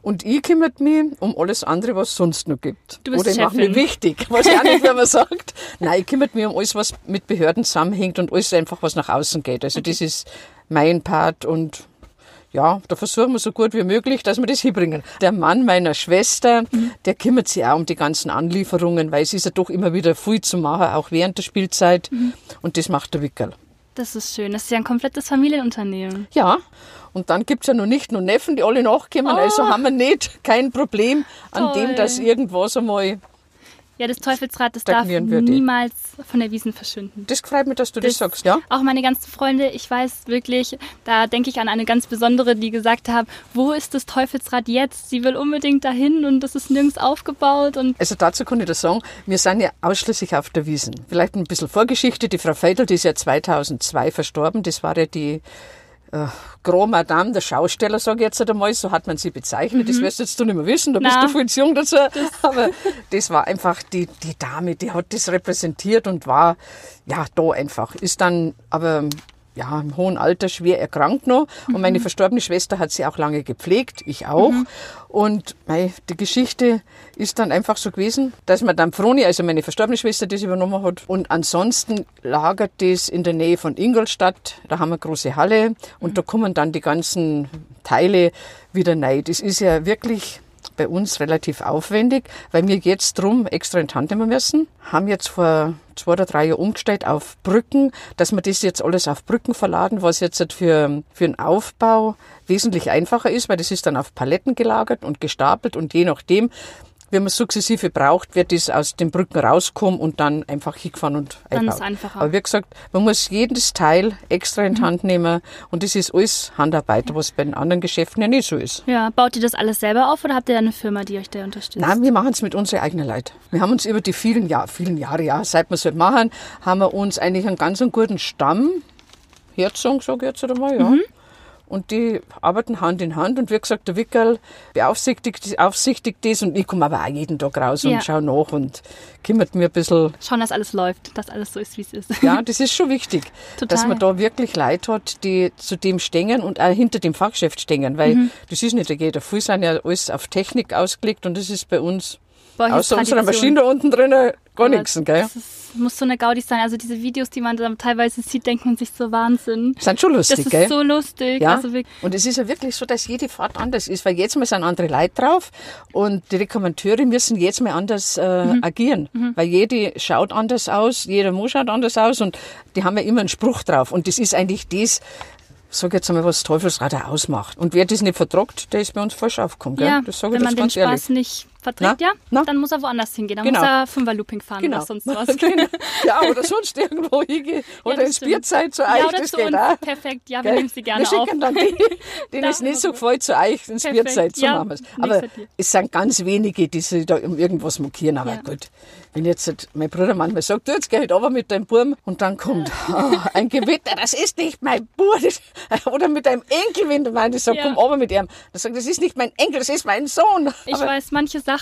Und ich kümmert mich um alles andere, was es sonst noch gibt. Du bist Oder ich mache mich wichtig, was ja nicht, wenn man sagt. Nein, ich kümmert mich um alles, was mit Behörden zusammenhängt und alles einfach, was nach außen geht. Also das ist mein Part und ja, da versuchen wir so gut wie möglich, dass wir das hinbringen. Der Mann meiner Schwester, der kümmert sich auch um die ganzen Anlieferungen, weil es ist ja doch immer wieder viel zu machen, auch während der Spielzeit. Und das macht der Wickel. Das ist schön. Das ist ja ein komplettes Familienunternehmen. Ja, und dann gibt's ja noch nicht nur Neffen, die alle nachkommen. Also haben wir nicht kein Problem an Toll. dem, dass irgendwas einmal. Ja, das Teufelsrad, das darf niemals von der Wiesen verschwinden. Das freut mich, dass du das, sagst, ja? Auch meine ganzen Freunde, ich weiß wirklich, da denke ich an eine ganz besondere, die gesagt haben, wo ist das Teufelsrad jetzt? Sie will unbedingt dahin und das ist nirgends aufgebaut und Also dazu kann ich das sagen, wir sind ja ausschließlich auf der Wiesen. Vielleicht ein bisschen Vorgeschichte. Die Frau Feidel, die ist ja 2002 verstorben. Das war ja die äh, Grand Madame, der Schausteller, sage ich jetzt einmal, so hat man sie bezeichnet. Das wirst jetzt du nicht mehr wissen, da bist Na. du viel zu jung dazu. Aber das war einfach die, die Dame, die hat das repräsentiert und war ja da einfach. Ist dann aber ja, im hohen Alter schwer erkrankt noch. Und meine verstorbene Schwester hat sie auch lange gepflegt, ich auch. Und mei, die Geschichte ist dann einfach so gewesen, dass man dann Froni, also meine verstorbene Schwester, das übernommen hat. Und ansonsten lagert das in der Nähe von Ingolstadt. Da haben wir eine große Halle und da kommen dann die ganzen Teile wieder rein. Das ist ja wirklich bei uns relativ aufwendig, weil wir jetzt drum extra in nehmen müssen. Haben jetzt vor zwei oder drei Jahren umgestellt auf Brücken, dass wir das jetzt alles auf Brücken verladen, was jetzt halt für, für den Aufbau wesentlich einfacher ist, weil das ist dann auf Paletten gelagert und gestapelt und je nachdem, wenn man sukzessive braucht, wird das aus den Brücken rauskommen und dann einfach hingefahren und Dann ist einfacher. Aber wie gesagt, man muss jedes Teil extra in die Hand nehmen und das ist alles Handarbeit, was bei den anderen Geschäften ja nicht so ist. ja, baut ihr das alles selber auf oder habt ihr da eine Firma, die euch da unterstützt? Nein, wir machen es mit unseren eigenen Leuten. Wir haben uns über die vielen, Jahr, vielen Jahre, ja, seit wir es halt machen, haben wir uns eigentlich einen ganz einen guten Stamm, Herzog, sag ich jetzt einmal, ja. Und die arbeiten Hand in Hand. Und wie gesagt, der Wickel beaufsichtigt, aufsichtigt das. Und ich komme aber auch jeden Tag raus und Ja. schaue nach und kümmert mir ein bisschen. Schauen, dass alles läuft, dass alles so ist, wie es ist. Ja, das ist schon wichtig, dass man da wirklich Leute hat, die zu dem stehen und auch hinter dem Fachgeschäft stehen. Weil Mhm. das ist nicht jeder. Viele sind ja alles auf Technik ausgelegt und das ist bei uns ist Außer unserer. Maschine da unten drinnen gar nichts, gell? Das ist, muss so eine Gaudi sein. Also diese Videos, die man dann teilweise sieht, denkt man sich so Wahnsinn. Sind schon Das lustig, ist gell? so lustig. Ja, Also und es ist ja wirklich so, dass jede Fahrt anders ist, weil jetzt mal sind andere Leute drauf und die Rekommandeure müssen jetzt mal anders äh, Mhm. agieren, weil jede schaut anders aus, jeder Mo schaut anders aus und die haben ja immer einen Spruch drauf und das ist eigentlich das, sag jetzt einmal, was Teufelsrad auch ausmacht. Und wer das nicht vertragt, der ist bei uns falsch aufgekommen, gell? ja, das sage wenn ich man jetzt den ganz ehrlich. Spaß nicht verträgt, Na? ja, Na? dann muss er woanders hingehen. Dann Genau. muss er Fünfer-Looping fahren Genau. oder sonst was. Genau. Ja, oder sonst irgendwo hingehen. Oder das ins stimmt. Bierzeit zu ja, euch, oder das zu geht auch. Perfekt, ja, wir nehmen sie gerne wir auf. schicken dann die, denen es nicht so gefällt, zu euch ins Perfekt, Bierzeit, so ja, machen Aber es sind ganz wenige, die sich da um irgendwas mokieren. Aber Ja. gut, wenn jetzt halt mein Bruder manchmal sagt, du, jetzt geh halt runter mit deinem Burm und dann kommt ah, ein Gewitter, das ist nicht mein. Das- Oder mit deinem Enkel, wenn du meinst, sag, Ja. komm runter mit ihm. Dann sagt, das ist nicht mein Enkel, das ist mein Sohn. Ich Aber weiß, manche Sachen,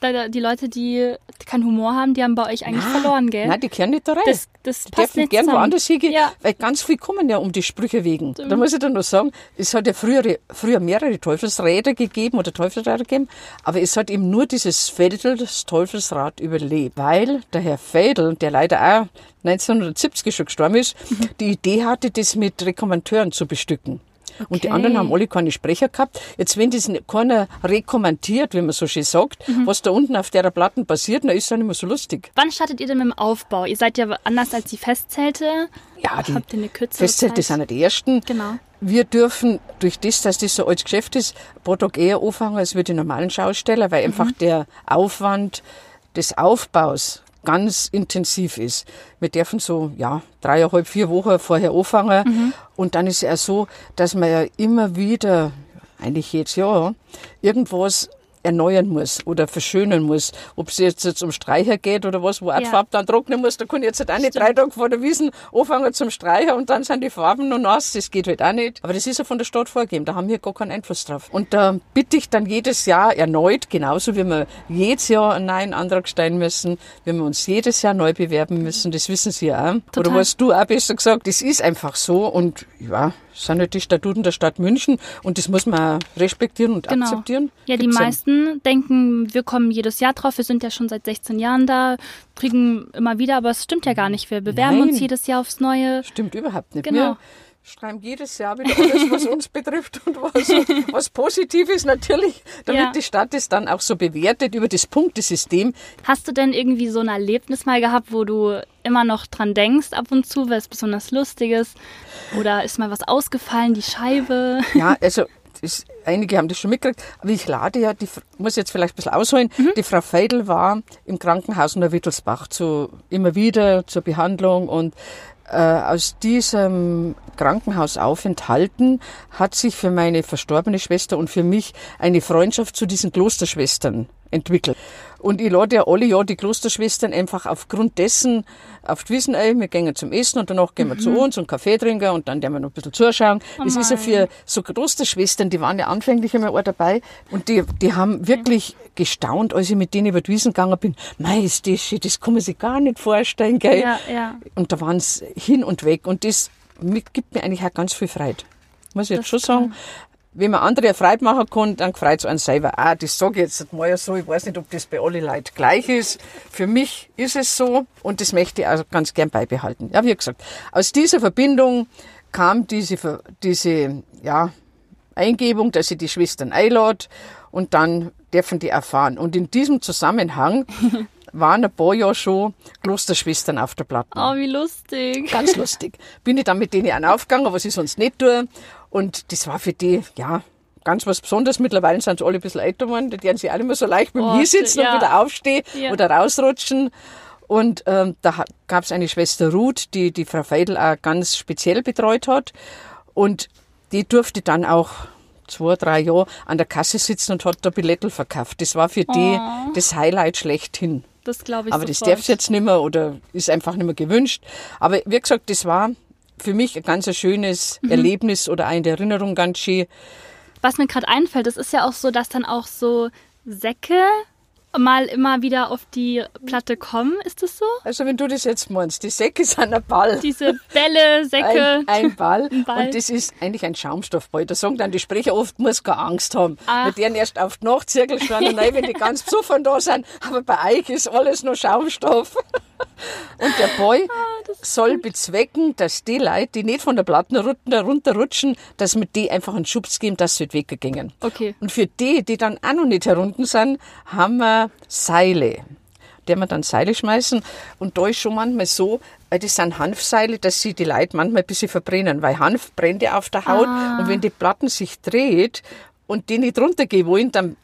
da- die Leute, die keinen Humor haben, die haben bei euch eigentlich verloren, gell? Nein, die kehren nicht da rein. das, das Die passt dürfen nicht gern zusammen. woanders hingehen, Ja. weil ganz viel kommen ja um die Sprüche wegen. Da muss ich dann noch sagen, es hat ja früher, früher mehrere Teufelsräder gegeben oder Teufelsräder gegeben, aber es hat eben nur dieses Fädel, das Teufelsrad überlebt, weil der Herr Fädel, der leider auch 1970 schon gestorben ist, Mhm. die Idee hatte, das mit Rekommandeuren zu bestücken. Und die Okay. anderen haben alle keine Sprecher gehabt. Jetzt, wenn das keiner rekommentiert, wie man so schön sagt, Mhm. was da unten auf der Platte passiert, dann ist es auch nicht mehr so lustig. Wann startet ihr denn mit dem Aufbau? Ihr seid ja anders als die Festzelte. Ja, die Habt ihr eine kürzere Festzelte Zeit? sind ja die ersten. Genau. Wir dürfen durch das, dass das so als Geschäft ist, ein paar Tage eher anfangen als wir die normalen Schausteller, weil einfach der Aufwand des Aufbaus ganz intensiv ist. Wir dürfen so, ja, dreieinhalb, vier Wochen vorher anfangen. Und dann ist es ja so, dass man ja immer wieder, eigentlich jedes Jahr, irgendwas erneuern muss oder verschönern muss. Ob es jetzt, jetzt um Streicher geht oder was, wo auch die Ja. Farbe dann trocknen muss, da kann ich jetzt halt auch nicht drei Tage vor der Wiesen anfangen zum Streicher und dann sind die Farben noch nass. Das geht halt auch nicht. Aber das ist ja von der Stadt vorgegeben. Da haben wir gar keinen Einfluss drauf. Und da bitte ich dann jedes Jahr erneut, genauso wie wir jedes Jahr einen neuen Antrag stellen müssen, wie wir uns jedes Jahr neu bewerben müssen. Das wissen Sie ja auch. Oder was du auch besser gesagt. Das ist einfach so und ja, das sind halt die Statuten der Stadt München und das muss man respektieren und Genau. akzeptieren. Ja, die Gibt's meisten denken, wir kommen jedes Jahr drauf. Wir sind ja schon seit 16 Jahren da, kriegen immer wieder, aber es stimmt ja gar nicht. Wir bewerben Nein. uns jedes Jahr aufs Neue. Stimmt überhaupt nicht. Genau. Wir schreiben jedes Jahr wieder alles, was uns betrifft und was, was positiv ist, natürlich, damit Ja. die Stadt es dann auch so bewertet über das Punktesystem. Hast du denn irgendwie so ein Erlebnis mal gehabt, wo du immer noch dran denkst ab und zu, weil es besonders lustig ist? Oder ist mal was ausgefallen, die Scheibe? Ja, also das, einige haben das schon mitgekriegt, aber ich lade ja, die, muss jetzt vielleicht ein bisschen ausholen, Mhm. die Frau Feidel war im Krankenhaus in der Wittelsbach zu, immer wieder zur Behandlung und äh, aus diesem Krankenhausaufenthalten hat sich für meine verstorbene Schwester und für mich eine Freundschaft zu diesen Klosterschwestern entwickelt. Und ich lade ja alle Jahr die Klosterschwestern einfach aufgrund dessen auf die Wiesen ein. Wir gehen zum Essen und danach gehen wir zu uns und Kaffee trinken und dann werden wir noch ein bisschen zuschauen. das ist ja für so Klosterschwestern, die waren ja anfänglich einmal auch dabei und die, die haben wirklich gestaunt, als ich mit denen über die Wiesen gegangen bin. Mei, ist das schön, das kann man sich gar nicht vorstellen, gell? Ja, ja. Und da waren sie hin und weg. Und das gibt mir eigentlich auch ganz viel Freude. Muss ich jetzt Das schon ist sagen. Wenn man andere Freude machen kann, dann freut es einen selber auch. Das sage ich jetzt mal so. Ich weiß nicht, ob das bei allen Leuten gleich ist. Für mich ist es so und das möchte ich auch ganz gern beibehalten. Ja, wie gesagt, aus dieser Verbindung kam diese, diese ja, Eingebung, dass ich die Schwestern einlade und dann dürfen die erfahren. Und in diesem Zusammenhang waren ein paar Jahre schon Klosterschwestern auf der Platte. Oh, wie lustig. Ganz lustig. Bin ich dann mit denen auch aufgegangen, was ich sonst nicht tue. Und das war für die, ja, ganz was Besonderes. Mittlerweile sind sie alle ein bisschen älter geworden. Die werden sich alle immer so leicht mit Oh, mir hinsitzen ja. und wieder aufstehen Ja. oder rausrutschen. Und ähm, da gab es eine Schwester Ruth, die die Frau Feidel auch ganz speziell betreut hat. Und die durfte dann auch zwei, drei Jahre an der Kasse sitzen und hat da Billettel verkauft. Das war für die Oh. das Highlight schlechthin. Das glaube ich Aber das sofort. darf jetzt nicht mehr oder ist einfach nicht mehr gewünscht. Aber wie gesagt, das war für mich ein ganz schönes Mhm. Erlebnis oder eine Erinnerung ganz schön. Was mir gerade einfällt, es ist ja auch so, dass dann auch so Säcke mal immer wieder auf die Platte kommen. Ist das so? Also wenn du das jetzt meinst, die Säcke sind ein Ball. Diese Bälle, Säcke. Ein, ein, Ball. Ein Ball. Und das ist eigentlich ein Schaumstoffball. Da sagen dann die Sprecher oft, muss keine Angst haben. Ach. Wir deren erst auf die Nacht zirkeln schauen, rein, wenn die ganz besoffen da sind. Aber bei euch ist alles nur Schaumstoff. Und der Boy Ah, soll bezwecken, dass die Leute, die nicht von der Platten runter- runterrutschen, dass wir die einfach einen Schubs geben, dass sie nicht weggehen. Okay. Und für die, die dann auch noch nicht herunten sind, haben wir Seile. Der wir dann Seile schmeißen. Und da ist schon manchmal so, weil das sind Hanfseile, dass sie die Leute manchmal ein bisschen verbrennen, weil Hanf brennt ja auf der Haut. Ah. Und wenn die Platten sich dreht und die nicht runtergehen wollen, dann,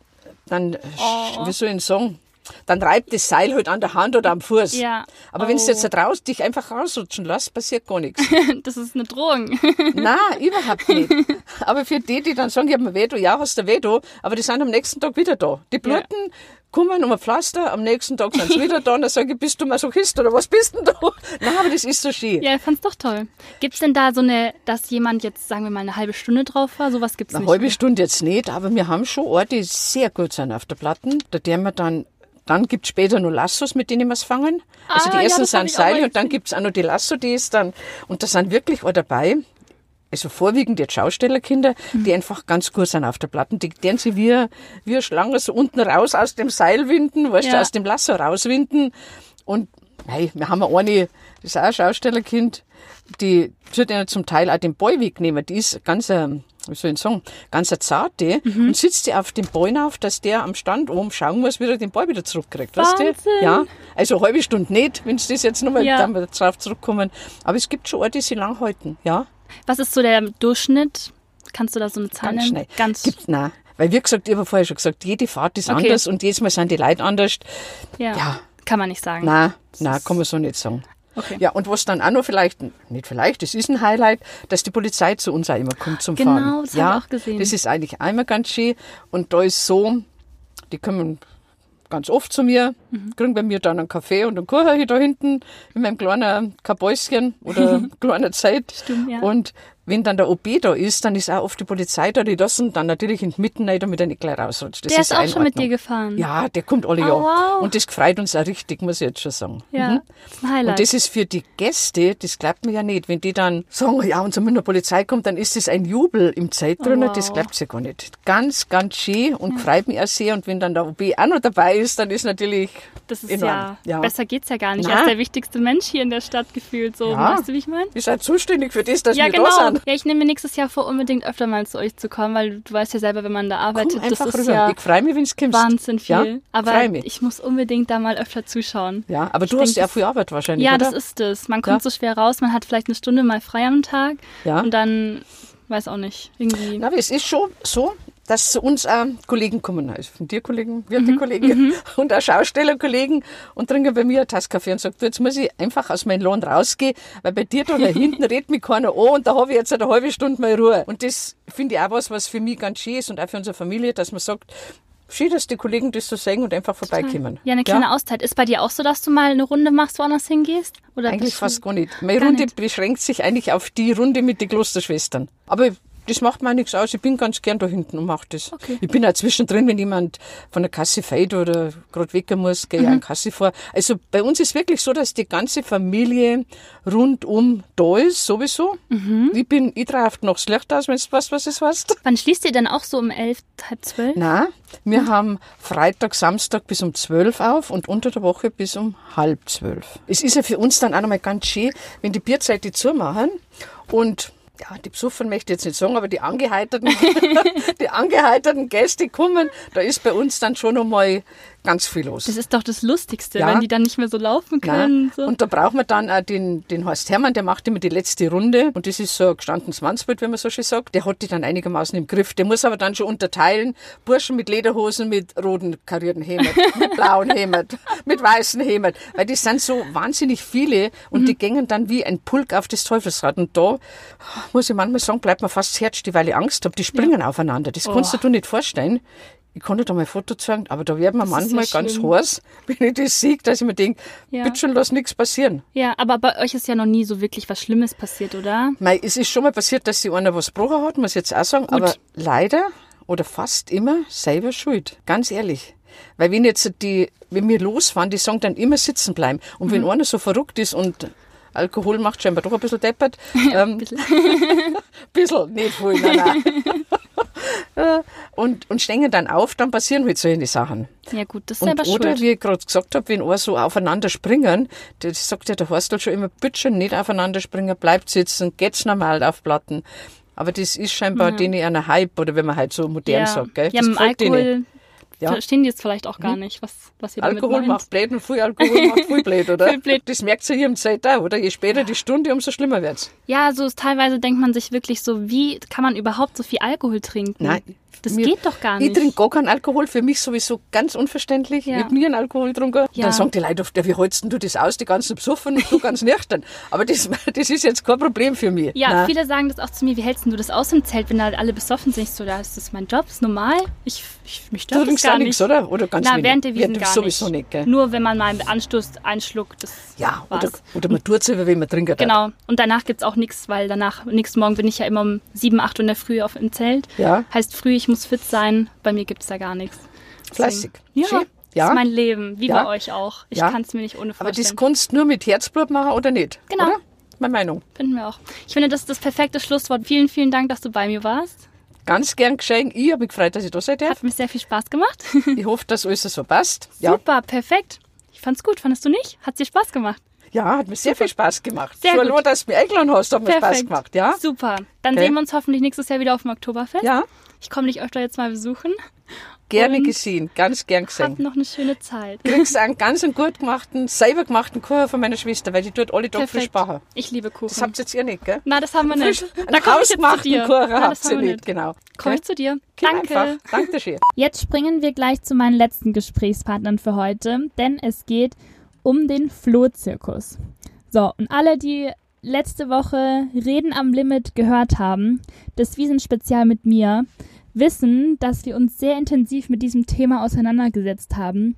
dann Oh. wie soll ich sagen, dann reibt das Seil halt an der Hand oder am Fuß. Ja. Aber wenn du Oh. jetzt da draußen dich einfach rausrutschen lässt, passiert gar nichts. Das ist eine Drohung. Nein, überhaupt nicht. Aber für die, die dann sagen, ich hab mir da, ja, hast du da, aber die sind am nächsten Tag wieder da. Die bluten, kommen um ein Pflaster, am nächsten Tag sind sie wieder da und dann sage ich, bist du Masochist oder was bist denn da? Nein, aber das ist so schön. Ja, ich fand's doch toll. Gibt's denn da so eine, dass jemand jetzt, sagen wir mal, eine halbe Stunde drauf war? Sowas gibt's Eine nicht. halbe Stunde jetzt nicht, aber wir haben schon Orte, die sehr gut sind auf der Platten. Da der wir dann, dann gibt's später noch Lassos, mit denen wir's fangen. Also Ah, die ja, ersten hab sind auch Seile und dann gesehen. gibt's auch noch die Lasso, die ist dann, und da sind wirklich auch dabei, also vorwiegend jetzt Schaustellerkinder, Mhm. die einfach ganz gut sind auf der Platten. Die deren sie wie, wie Schlange so unten raus aus dem Seil winden, weißt du, Ja. aus dem Lasso rauswinden. Und hey, wir haben eine, das ist auch ein Schaustellerkind, die tut ja zum Teil auch den Boy wegnehmen. Die ist ganz, ähm, wie soll ich sagen, ganz zarte Mhm. und sitzt die auf dem Boy auf, dass der am Stand oben schauen muss, wie er den Boy wieder zurückkriegt. Weißt Wahnsinn. du? Ja, also eine halbe Stunde nicht, wenn sie das jetzt nochmal Ja. dann drauf zurückkommen. Aber es gibt schon Orte, die sie lang halten, ja. Was ist so der Durchschnitt? Kannst du da so eine Zahl Ganz nennen? schnell. Ganz Gibt, nein. Weil, wie gesagt, ich habe vorher schon gesagt, jede Fahrt ist Okay. anders und jedes Mal sind die Leute anders. ja. Ja. Kann man nicht sagen. Nein, nein, kann man so nicht sagen. Okay. Ja, und was dann auch noch vielleicht, nicht vielleicht, das ist ein Highlight, dass die Polizei zu uns auch immer kommt zum Genau, Fahren. das hab ja, ich auch gesehen. Das ist eigentlich einmal ganz schön. Und da ist so, die kommen ganz oft zu mir, Mhm. kriegen bei mir dann einen Kaffee und einen Kuchen da hinten in meinem kleinen Kabäuschen oder kleiner Zeit. Stimmt, ja. Und wenn dann der OB da ist, dann ist auch oft die Polizei da, die lassen dann natürlich in die Mitten rein, damit er nicht gleich rausrutscht. Das der ist auch in schon mit dir gefahren. Ja, der kommt alle Oh, Jahr. wow. Und das freut uns auch richtig, muss ich jetzt schon sagen. Ja, Mhm. ist ein Highlight. Und das ist für die Gäste, das glaubt man ja nicht, wenn die dann sagen, ja, und so mit der Polizei kommt, dann ist das ein Jubel im Zeit drin, Oh, wow. das glaubt sie gar nicht. Ganz, ganz schön und freut mich auch sehr. Und wenn dann der OB auch noch dabei ist, dann ist natürlich Das ist enorm. ja, ja. besser geht's ja gar nicht. Na. Er ist der wichtigste Mensch hier in der Stadt gefühlt. So, Ja. weißt du, wie ich meine? Ihr seid zuständig für das, dass Ja, wir genau. da sind. Ja, ich nehme mir nächstes Jahr vor, unbedingt öfter mal zu euch zu kommen, weil du, weißt ja selber, wenn man da arbeitet, Komm das ist rüber. ja ich freue mich, wenn es kommst. Wahnsinn viel. Ja, Aber ich muss unbedingt da mal öfter zuschauen. Ja, aber du Ich hast ja viel Arbeit wahrscheinlich, Ja, oder? das ist es. Man kommt Ja. so schwer raus, man hat vielleicht eine Stunde mal frei am Tag Ja. und dann, weiß auch nicht, irgendwie. Na, es ist schon so, dass zu uns auch Kollegen kommen, also von dir Kollegen, Mhm, Wirte-Kollegen und auch Schaustellerkollegen und trinken bei mir eine Tasse Kaffee und sagen, du, jetzt muss ich einfach aus meinem Lohn rausgehen, weil bei dir da, da hinten redet mich keiner an und da habe ich jetzt eine halbe Stunde mal Ruhe. Und das finde ich auch was, was für mich ganz schön ist und auch für unsere Familie, dass man sagt, schön, dass die Kollegen das so sagen und einfach vorbeikommen. Ja, eine kleine Auszeit. Ist bei dir auch so, dass du mal eine Runde machst, woanders hingehst? Oder Eigentlich fast gar nicht. Meine Gar Runde nicht. beschränkt sich eigentlich auf die Runde mit den Klosterschwestern. Aber das macht mir nichts aus. Ich bin ganz gern da hinten und mache das. Okay. Ich bin auch zwischendrin, wenn jemand von der Kasse fällt oder gerade weg muss, gehe ich Mhm. an die Kasse vor. Also bei uns ist wirklich so, dass die ganze Familie rundum da ist, sowieso. Mhm. Ich bin, ich traf noch das Licht aus, wenn du weißt, was es heißt. Wann schließt ihr denn auch so um elf, halb zwölf? Nein, wir haben Freitag, Samstag bis um 12 auf und unter der Woche bis um halb zwölf. Es ist ja für uns dann auch nochmal ganz schön, wenn die Bierzeiten zumachen und ja, die Besucher möchte ich jetzt nicht sagen, aber die angeheiterten, die angeheiterten Gäste kommen, da ist bei uns dann schon nochmal ganz viel los. Das ist doch das Lustigste, Ja. wenn die dann nicht mehr so laufen können. So. Und da braucht man dann auch den, den Horst Hermann, der macht immer die letzte Runde. Und das ist so ein gestandenes Mannsbild, wenn man so schön sagt. Der hat die dann einigermaßen im Griff. Der muss aber dann schon unterteilen. Burschen mit Lederhosen, mit roten karierten Hemd, mit blauen Hemd, mit weißen Hemd. Weil das sind so wahnsinnig viele und Mhm. die gängen dann wie ein Pulk auf das Teufelsrad. Und da muss ich manchmal sagen, bleibt mir fast das Herz, stehen, weil ich Angst habe. Die springen aufeinander. Das kannst du dir nicht vorstellen. Ich kann dir da mal ein Foto zeigen, aber da werden wir ist manchmal ja ganz heiß, wenn ich das sehe, dass ich mir denke, Ja. bitte schon, lass nichts passieren. Ja, aber bei euch ist ja noch nie so wirklich was Schlimmes passiert, oder? Mei, es ist schon mal passiert, dass sich einer was gebrochen hat, muss ich jetzt auch sagen, aber leider oder fast immer selber schuld. Ganz ehrlich. Weil wenn jetzt die, wenn wir losfahren, die sagen dann immer sitzen bleiben. Und wenn einer so verrückt ist und Alkohol macht scheinbar doch ein bisschen deppert. Ähm, bisschen. bisschen, nicht voll, nein, nein. Äh, und, und stehen dann auf, dann passieren halt solche Sachen. Ja gut, das ist Und, oder, schuld. wie ich gerade gesagt habe, wenn einer so aufeinander springen, das sagt ja der Horstel schon immer, bitte nicht aufeinander springen, bleibt sitzen, geht's normal auf Platten. Aber das ist scheinbar denen einer Hype, oder wenn man halt so modern ja, sagt, gell? ja das mit gefällt denen. Ja. verstehen die jetzt vielleicht auch gar nicht, was, was ihr damit Alkohol meint. macht blöd und viel Alkohol macht viel blöd, oder? Viel blöd. Das merkt ihr hier im Zeit oder? Je später die Stunde, umso schlimmer wird's. Ja, so ist, teilweise denkt man sich wirklich so, wie kann man überhaupt so viel Alkohol trinken? Nein. Das Mir- geht doch gar Ich nicht. trinke gar keinen Alkohol, für mich sowieso ganz unverständlich. Ja. Ich habe nie einen Alkohol getrunken. Ja. Dann sagen die Leute oft, ja, wie denn du das aus, die ganzen besoffen und du ganz nüchtern. Aber das, das ist jetzt kein Problem für mich. Ja, Nein. viele sagen das auch zu mir, wie hältst du das aus im Zelt, wenn da alle besoffen sind? Ich so, ja, ist das mein Job, ist normal. Ich, ich mich Du das trinkst gar nichts, oder? Oder ganz Na, wenig? während der Wiesen ja, gar sowieso nicht. nicht. Nur wenn man mal einen Anstoß einschluckt, das Ja, war's. oder, oder man tut es, wenn man darf. Genau. Und danach gibt's auch nichts, weil danach, nächsten Morgen bin ich ja immer um 7, 8 Uhr in der Früh auf, im Zelt. Ja. Heißt früh, ich muss fit sein. Bei mir gibt's da gar nichts. Fleißig. Ja, Schön. das Ja. ist mein Leben, wie Ja. bei euch auch. Ich Ja. kann's mir nicht ohne Aber das vorstellen. kannst du nur mit Herzblut machen oder nicht? Genau. Oder? Meine Meinung. Finden wir auch. Ich finde, das ist das perfekte Schlusswort. Vielen, vielen Dank, dass du bei mir warst. Ganz gern geschehen. Ich habe mich gefreut, dass ich da sein darf. Hat mir sehr viel Spaß gemacht. Ich hoffe, dass alles so passt. Ja. Super, perfekt. Ich fand's gut, fandest du nicht? Hat dir Spaß gemacht? ja, hat mir sehr viel Spaß gemacht. Sehr Schon gut. nur, dass du mich eingeladen hast, hat mir Spaß gemacht. Ja? Super. Dann Okay. sehen wir uns hoffentlich nächstes Jahr wieder auf dem Oktoberfest. Ja. Ich komme dich öfter jetzt mal besuchen. Gerne Und gesehen. Ganz gern Hab gesehen. noch eine schöne Zeit. kriegst einen ganz einen gut gemachten, selber gemachten Kuchen von meiner Schwester, weil die tut alle Tag frisch Perfekt. backen. Ich liebe Kuchen. Das habt ihr jetzt ihr nicht, gell? Na, das haben wir nicht. Frisch, Da komme ich jetzt zu dir. Kuchen habt ihr nicht, nicht. genau. Okay? ich zu dir. Komm Danke. Einfach. Dankeschön. Jetzt springen wir gleich zu meinen letzten Gesprächspartnern für heute, denn es geht um den Flohzirkus. So, und alle, die letzte Woche Reden am Limit gehört haben, das Wiesenspezial mit mir, wissen, dass wir uns sehr intensiv mit diesem Thema auseinandergesetzt haben.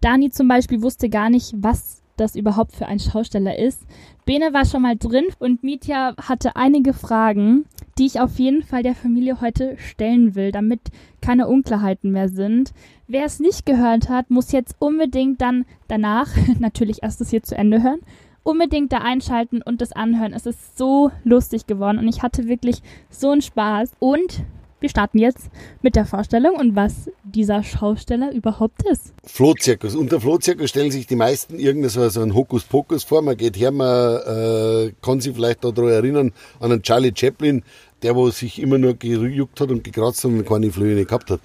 Dani zum Beispiel wusste gar nicht, was das überhaupt für ein Schausteller ist. Bene war schon mal drin und Mitya hatte einige Fragen, die ich auf jeden Fall der Familie heute stellen will, damit keine Unklarheiten mehr sind. Wer es nicht gehört hat, muss jetzt unbedingt dann danach, natürlich erst das hier zu Ende hören, unbedingt da einschalten und das anhören. Es ist so lustig geworden und ich hatte wirklich so einen Spaß. Und wir starten jetzt mit der Vorstellung und was dieser Schausteller überhaupt ist. Flohzirkus. Unter Flohzirkus stellen sich die meisten irgendein so so ein Hokuspokus vor. Man geht her, man äh, kann sich vielleicht daran erinnern an einen Charlie Chaplin, der wo sich immer nur gejuckt hat und gekratzt hat und keine Flöhe gehabt hat.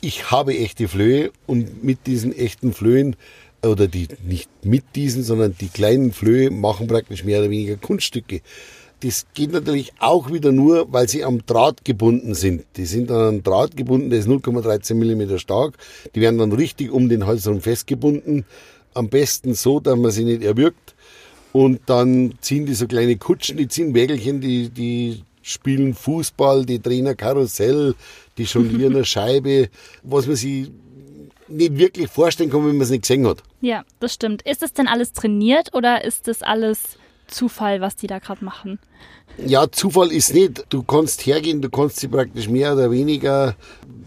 Ich habe echte Flöhe und mit diesen echten Flöhen oder die nicht mit diesen, sondern die kleinen Flöhe machen praktisch mehr oder weniger Kunststücke. Das geht natürlich auch wieder nur, weil sie am Draht gebunden sind. Die sind an einem Draht gebunden, der ist 0,13 mm stark. Die werden dann richtig um den Hals herum festgebunden. Am besten so, dass man sie nicht erwürgt. Und dann ziehen die so kleine Kutschen, die ziehen Wägelchen, die, die spielen Fußball, die drehen ein Karussell, die jonglieren eine Scheibe, was man sich nicht wirklich vorstellen kann, wenn man es nicht gesehen hat. Ja, das stimmt. Ist das denn alles trainiert oder ist das alles Zufall, was die da gerade machen? Ja, Zufall ist nicht. Du kannst hergehen, du kannst sie praktisch mehr oder weniger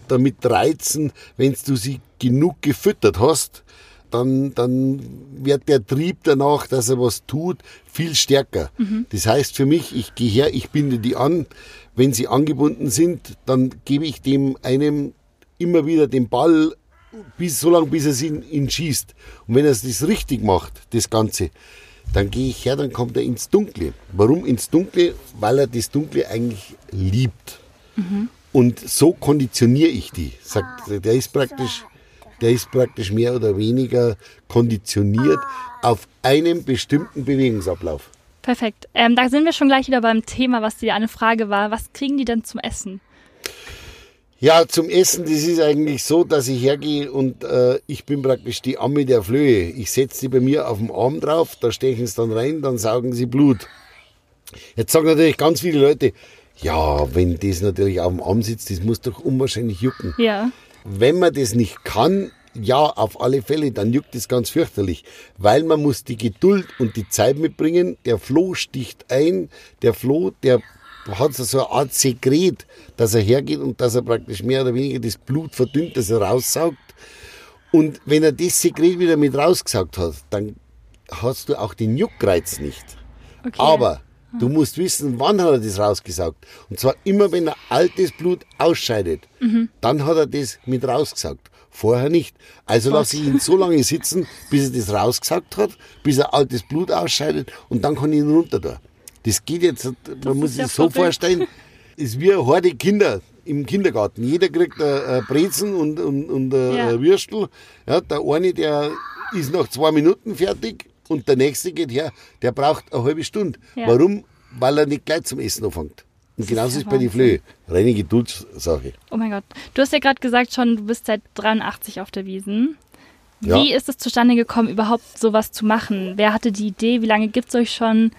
damit reizen, wenn du sie genug gefüttert hast, dann, dann wird der Trieb danach, dass er was tut, viel stärker. Das heißt für mich, ich gehe her, ich binde die an. Wenn sie angebunden sind, dann gebe ich dem einem immer wieder den Ball, bis, so lange bis er ihn, ihn schießt. Und wenn er das richtig macht, das Ganze, dann gehe ich her, dann kommt er ins Dunkle. Warum ins Dunkle? Weil er das Dunkle eigentlich liebt. Und so konditioniere ich die. Sagt, der ist praktisch, der ist praktisch mehr oder weniger konditioniert auf einen bestimmten Bewegungsablauf. Perfekt. Ähm, da sind wir schon gleich wieder beim Thema, was dir eine Frage war. Was kriegen die denn zum Essen? Ja, zum Essen, das ist eigentlich so, dass ich hergehe und äh, ich bin praktisch die Amme der Flöhe. Ich setze die bei mir auf dem Arm drauf, da stechen sie dann rein, dann saugen sie Blut. Jetzt sagen natürlich ganz viele Leute, ja, wenn das natürlich auf dem Arm sitzt, das muss doch unwahrscheinlich jucken. Ja. Wenn man das nicht kann, ja, auf alle Fälle, dann juckt es ganz fürchterlich, weil man muss die Geduld und die Zeit mitbringen. Der Floh sticht ein, der Floh, der hat so eine Art Sekret, dass er hergeht und dass er praktisch mehr oder weniger das Blut verdünnt, dass er raussaugt. Und wenn er das Sekret wieder mit rausgesagt hat, dann hast du auch den Juckreiz nicht. Okay. Aber du musst wissen, wann hat er das rausgesaugt. Und zwar immer, wenn er altes Blut ausscheidet, dann hat er das mit rausgesaugt. Vorher nicht. Also lasse ich ihn so lange sitzen, bis er das rausgesaugt hat, bis er altes Blut ausscheidet und dann kann ich ihn runter da. Das geht jetzt, man muss ist sich ja so vorstellen, ist wie Horde Kinder im Kindergarten. Jeder kriegt ein, ein Brezen und, und, und ein, Ja. ein Würstel. Ja, der eine, der ist nach zwei Minuten fertig und der nächste geht her, der braucht eine halbe Stunde. Ja. Warum? Weil er nicht gleich zum Essen anfängt. Und genauso ja ist bei den Flöhe. Reine Geduldssache. Oh mein Gott. Du hast ja gerade gesagt schon, du bist seit 83 auf der Wiesen. Ja. Wie ist es zustande gekommen, überhaupt sowas zu machen? Wer hatte die Idee? Wie lange gibt es euch schon?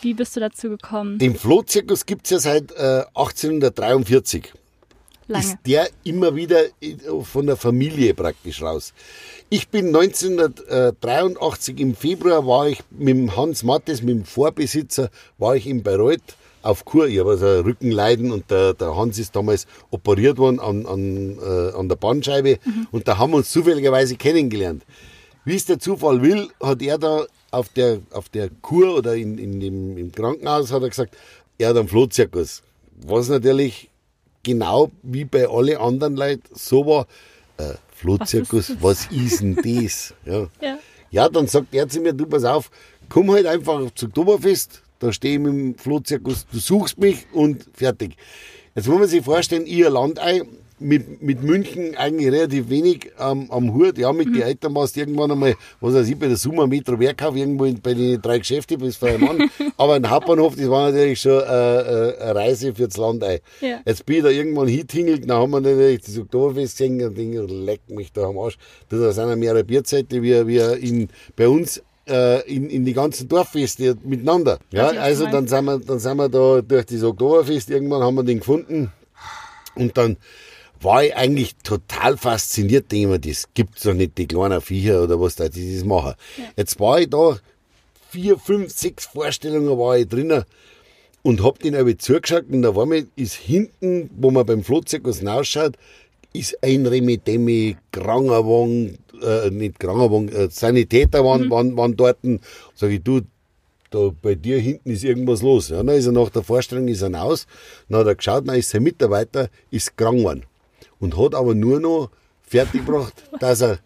Wie bist du dazu gekommen? Den Flohzirkus gibt es ja seit äh, 1843. Lange. ist der immer wieder äh, von der Familie praktisch raus. Ich bin 1983 im Februar war ich mit dem Hans Mattes, mit dem Vorbesitzer, war ich in Bayreuth auf Kur. Ich habe also Rückenleiden und der, der Hans ist damals operiert worden an, an, äh, an der Bandscheibe und da haben wir uns zufälligerweise kennengelernt. Wie es der Zufall will, hat er da auf der, auf der Kur oder in, in dem, im Krankenhaus hat er gesagt, er hat einen Flohzirkus. Was natürlich genau wie bei allen anderen Leuten so war, äh, Flohzirkus, was ist denn das? Ja. Ja. ja, dann sagt er zu mir, du pass auf, komm halt einfach zu Oktoberfest, da stehe ich mit dem Flohzirkus, du suchst mich und fertig. Jetzt muss man sich vorstellen, ihr Landei, mit, mit München eigentlich relativ wenig ähm, am Hut. Ja, mit den Eltern warst irgendwann einmal, was weiß ich, bei der Summa Metro Werkhof, irgendwo in, bei den drei Geschäften bis für einen Mann. Aber ein Hauptbahnhof, das war natürlich schon äh, äh, eine Reise fürs Landei. Ja. Jetzt bin ich da irgendwann hintingelt, dann haben wir natürlich das Oktoberfest gesehen und denke, leck mich da am Arsch. Da sind ja mehrere Bierzeiten, wie, wie in, bei uns äh, in, in die ganzen Dorffeste miteinander. Ja, also dann sind, wir, dann sind wir da durch das Oktoberfest, irgendwann haben wir den gefunden und dann war ich eigentlich total fasziniert, denke ich mir, das gibt's doch nicht, die kleinen Viecher oder was da, die das machen. Jetzt war ich da, vier, fünf, sechs Vorstellungen war ich drinnen und hab den aber zugeschaut und da war mir, ist hinten, wo man beim Flohzirkus hinausschaut, ist ein Remitemi, Krankenwagen, äh, nicht Krankenwagen, äh, Sanitäter waren, waren, waren dort. Sag ich, du, da bei dir hinten ist irgendwas los. Ja, dann ist er nach der Vorstellung ist er raus, dann hat er geschaut, dann ist sein Mitarbeiter ist krank geworden. Und hat aber nur noch fertiggebracht, dass er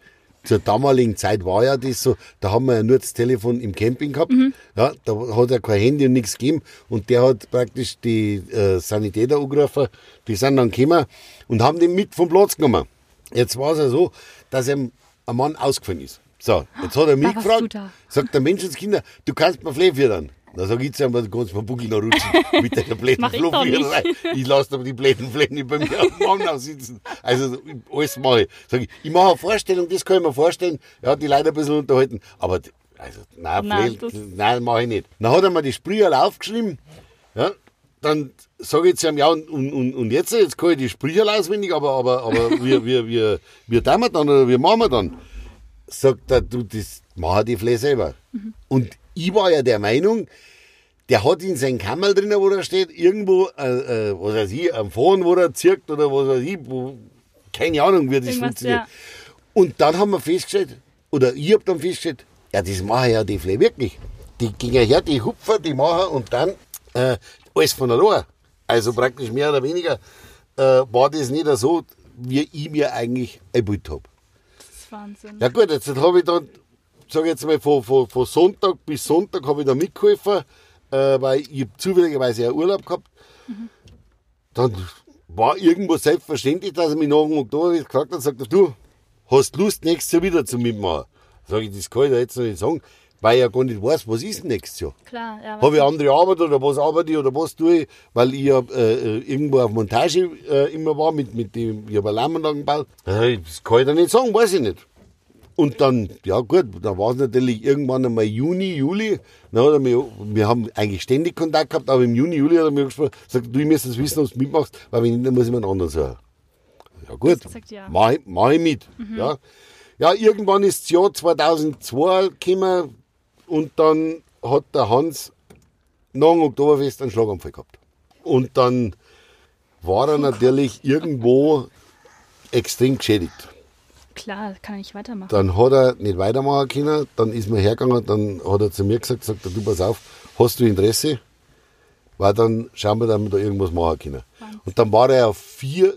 zur damaligen Zeit war ja das so, da haben wir ja nur das Telefon im Camping gehabt, ja, da hat er kein Handy und nichts gegeben. Und der hat praktisch die äh, Sanitäter angerufen, die sind dann gekommen und haben den mit vom Platz genommen. Jetzt war es ja so, dass ihm ein Mann ausgefallen ist. So, jetzt hat er mich gefragt, sagt der Menschenskinder, du kannst mir Flee führen. Da sag ich zu ihm, du kannst mir Buckel noch rutschen mit der blöden Mach ich. Ich lasse aber die blöden nicht bei mir auf dem Wagen sitzen. Also alles mache ich. Sag ich, ich mache eine Vorstellung, das kann ich mir vorstellen. Ja, die Leute ein bisschen unterhalten. Aber also, nein, Nein, nein, mache ich nicht. Dann hat er mir die Sprüher aufgeschrieben. Ja, dann sage ich zu ihm, ja, und, und, und jetzt, jetzt kann ich die Sprücher auswendig, aber, aber, aber wie, wie, wie, wie tun wir dann oder wie machen wir dann? Sagt er, du, das machen die Flee selber. Und ich war ja der Meinung, der hat in seinem Kammer drinnen, wo er steht, irgendwo, äh, äh, was weiß ich, am Fahren, wo er zirkt oder was weiß ich, wo, keine Ahnung, wie das Irgendwas, funktioniert. ja. Und dann haben wir festgestellt, oder ich hab dann festgestellt, ja, das machen ja die Flee wirklich. Die gehen her, die hupfen, die machen und dann äh, alles von allein. Also praktisch mehr oder weniger äh, war das nicht so, wie ich mir eigentlich eingebildet habe. Das ist Wahnsinn. Ja gut, jetzt habe ich dann, sage jetzt mal, von, von, von Sonntag bis Sonntag habe ich da mitgeholfen, äh, weil ich zufälligerweise einen Urlaub gehabt. Dann war irgendwo selbstverständlich, dass er mich nach dem Oktober gefragt hat, sagt er, du, hast Lust, nächstes Jahr wieder zu mitmachen? Sag ich, das kann ich dir jetzt noch nicht sagen, weil ich ja gar nicht weiß, was ist denn nächstes Jahr. Klar, ja. Habe ich andere Arbeit oder was arbeite ich oder was tue ich, weil ich ja äh, irgendwo auf Montage äh, immer war, mit, mit dem, ich habe Alarmanlagen gebaut. Äh, Das kann ich dir nicht sagen, weiß ich nicht. Und dann, ja gut, da war es natürlich irgendwann einmal Juni, Juli. Dann hat er mich, wir haben eigentlich ständig Kontakt gehabt, aber im Juni, Juli hat er mir gesprochen, sagt, du, ich muss das wissen, ob du mitmachst, weil wenn nicht, dann muss ich mir einen anderen suchen. Ja gut, ja. mach, ich- mach ich mit. Ja. ja, irgendwann ist das Jahr 2002 gekommen und dann hat der Hans nach dem Oktoberfest einen Schlaganfall gehabt. Und dann war er natürlich irgendwo extrem geschädigt. klar, das kann ich nicht weitermachen. Dann hat er nicht weitermachen können, dann ist mir hergegangen, dann hat er zu mir gesagt, sagt er, du pass auf, hast du Interesse? Weil dann schauen wir, dass wir da irgendwas machen können. Und dann war er auf vier,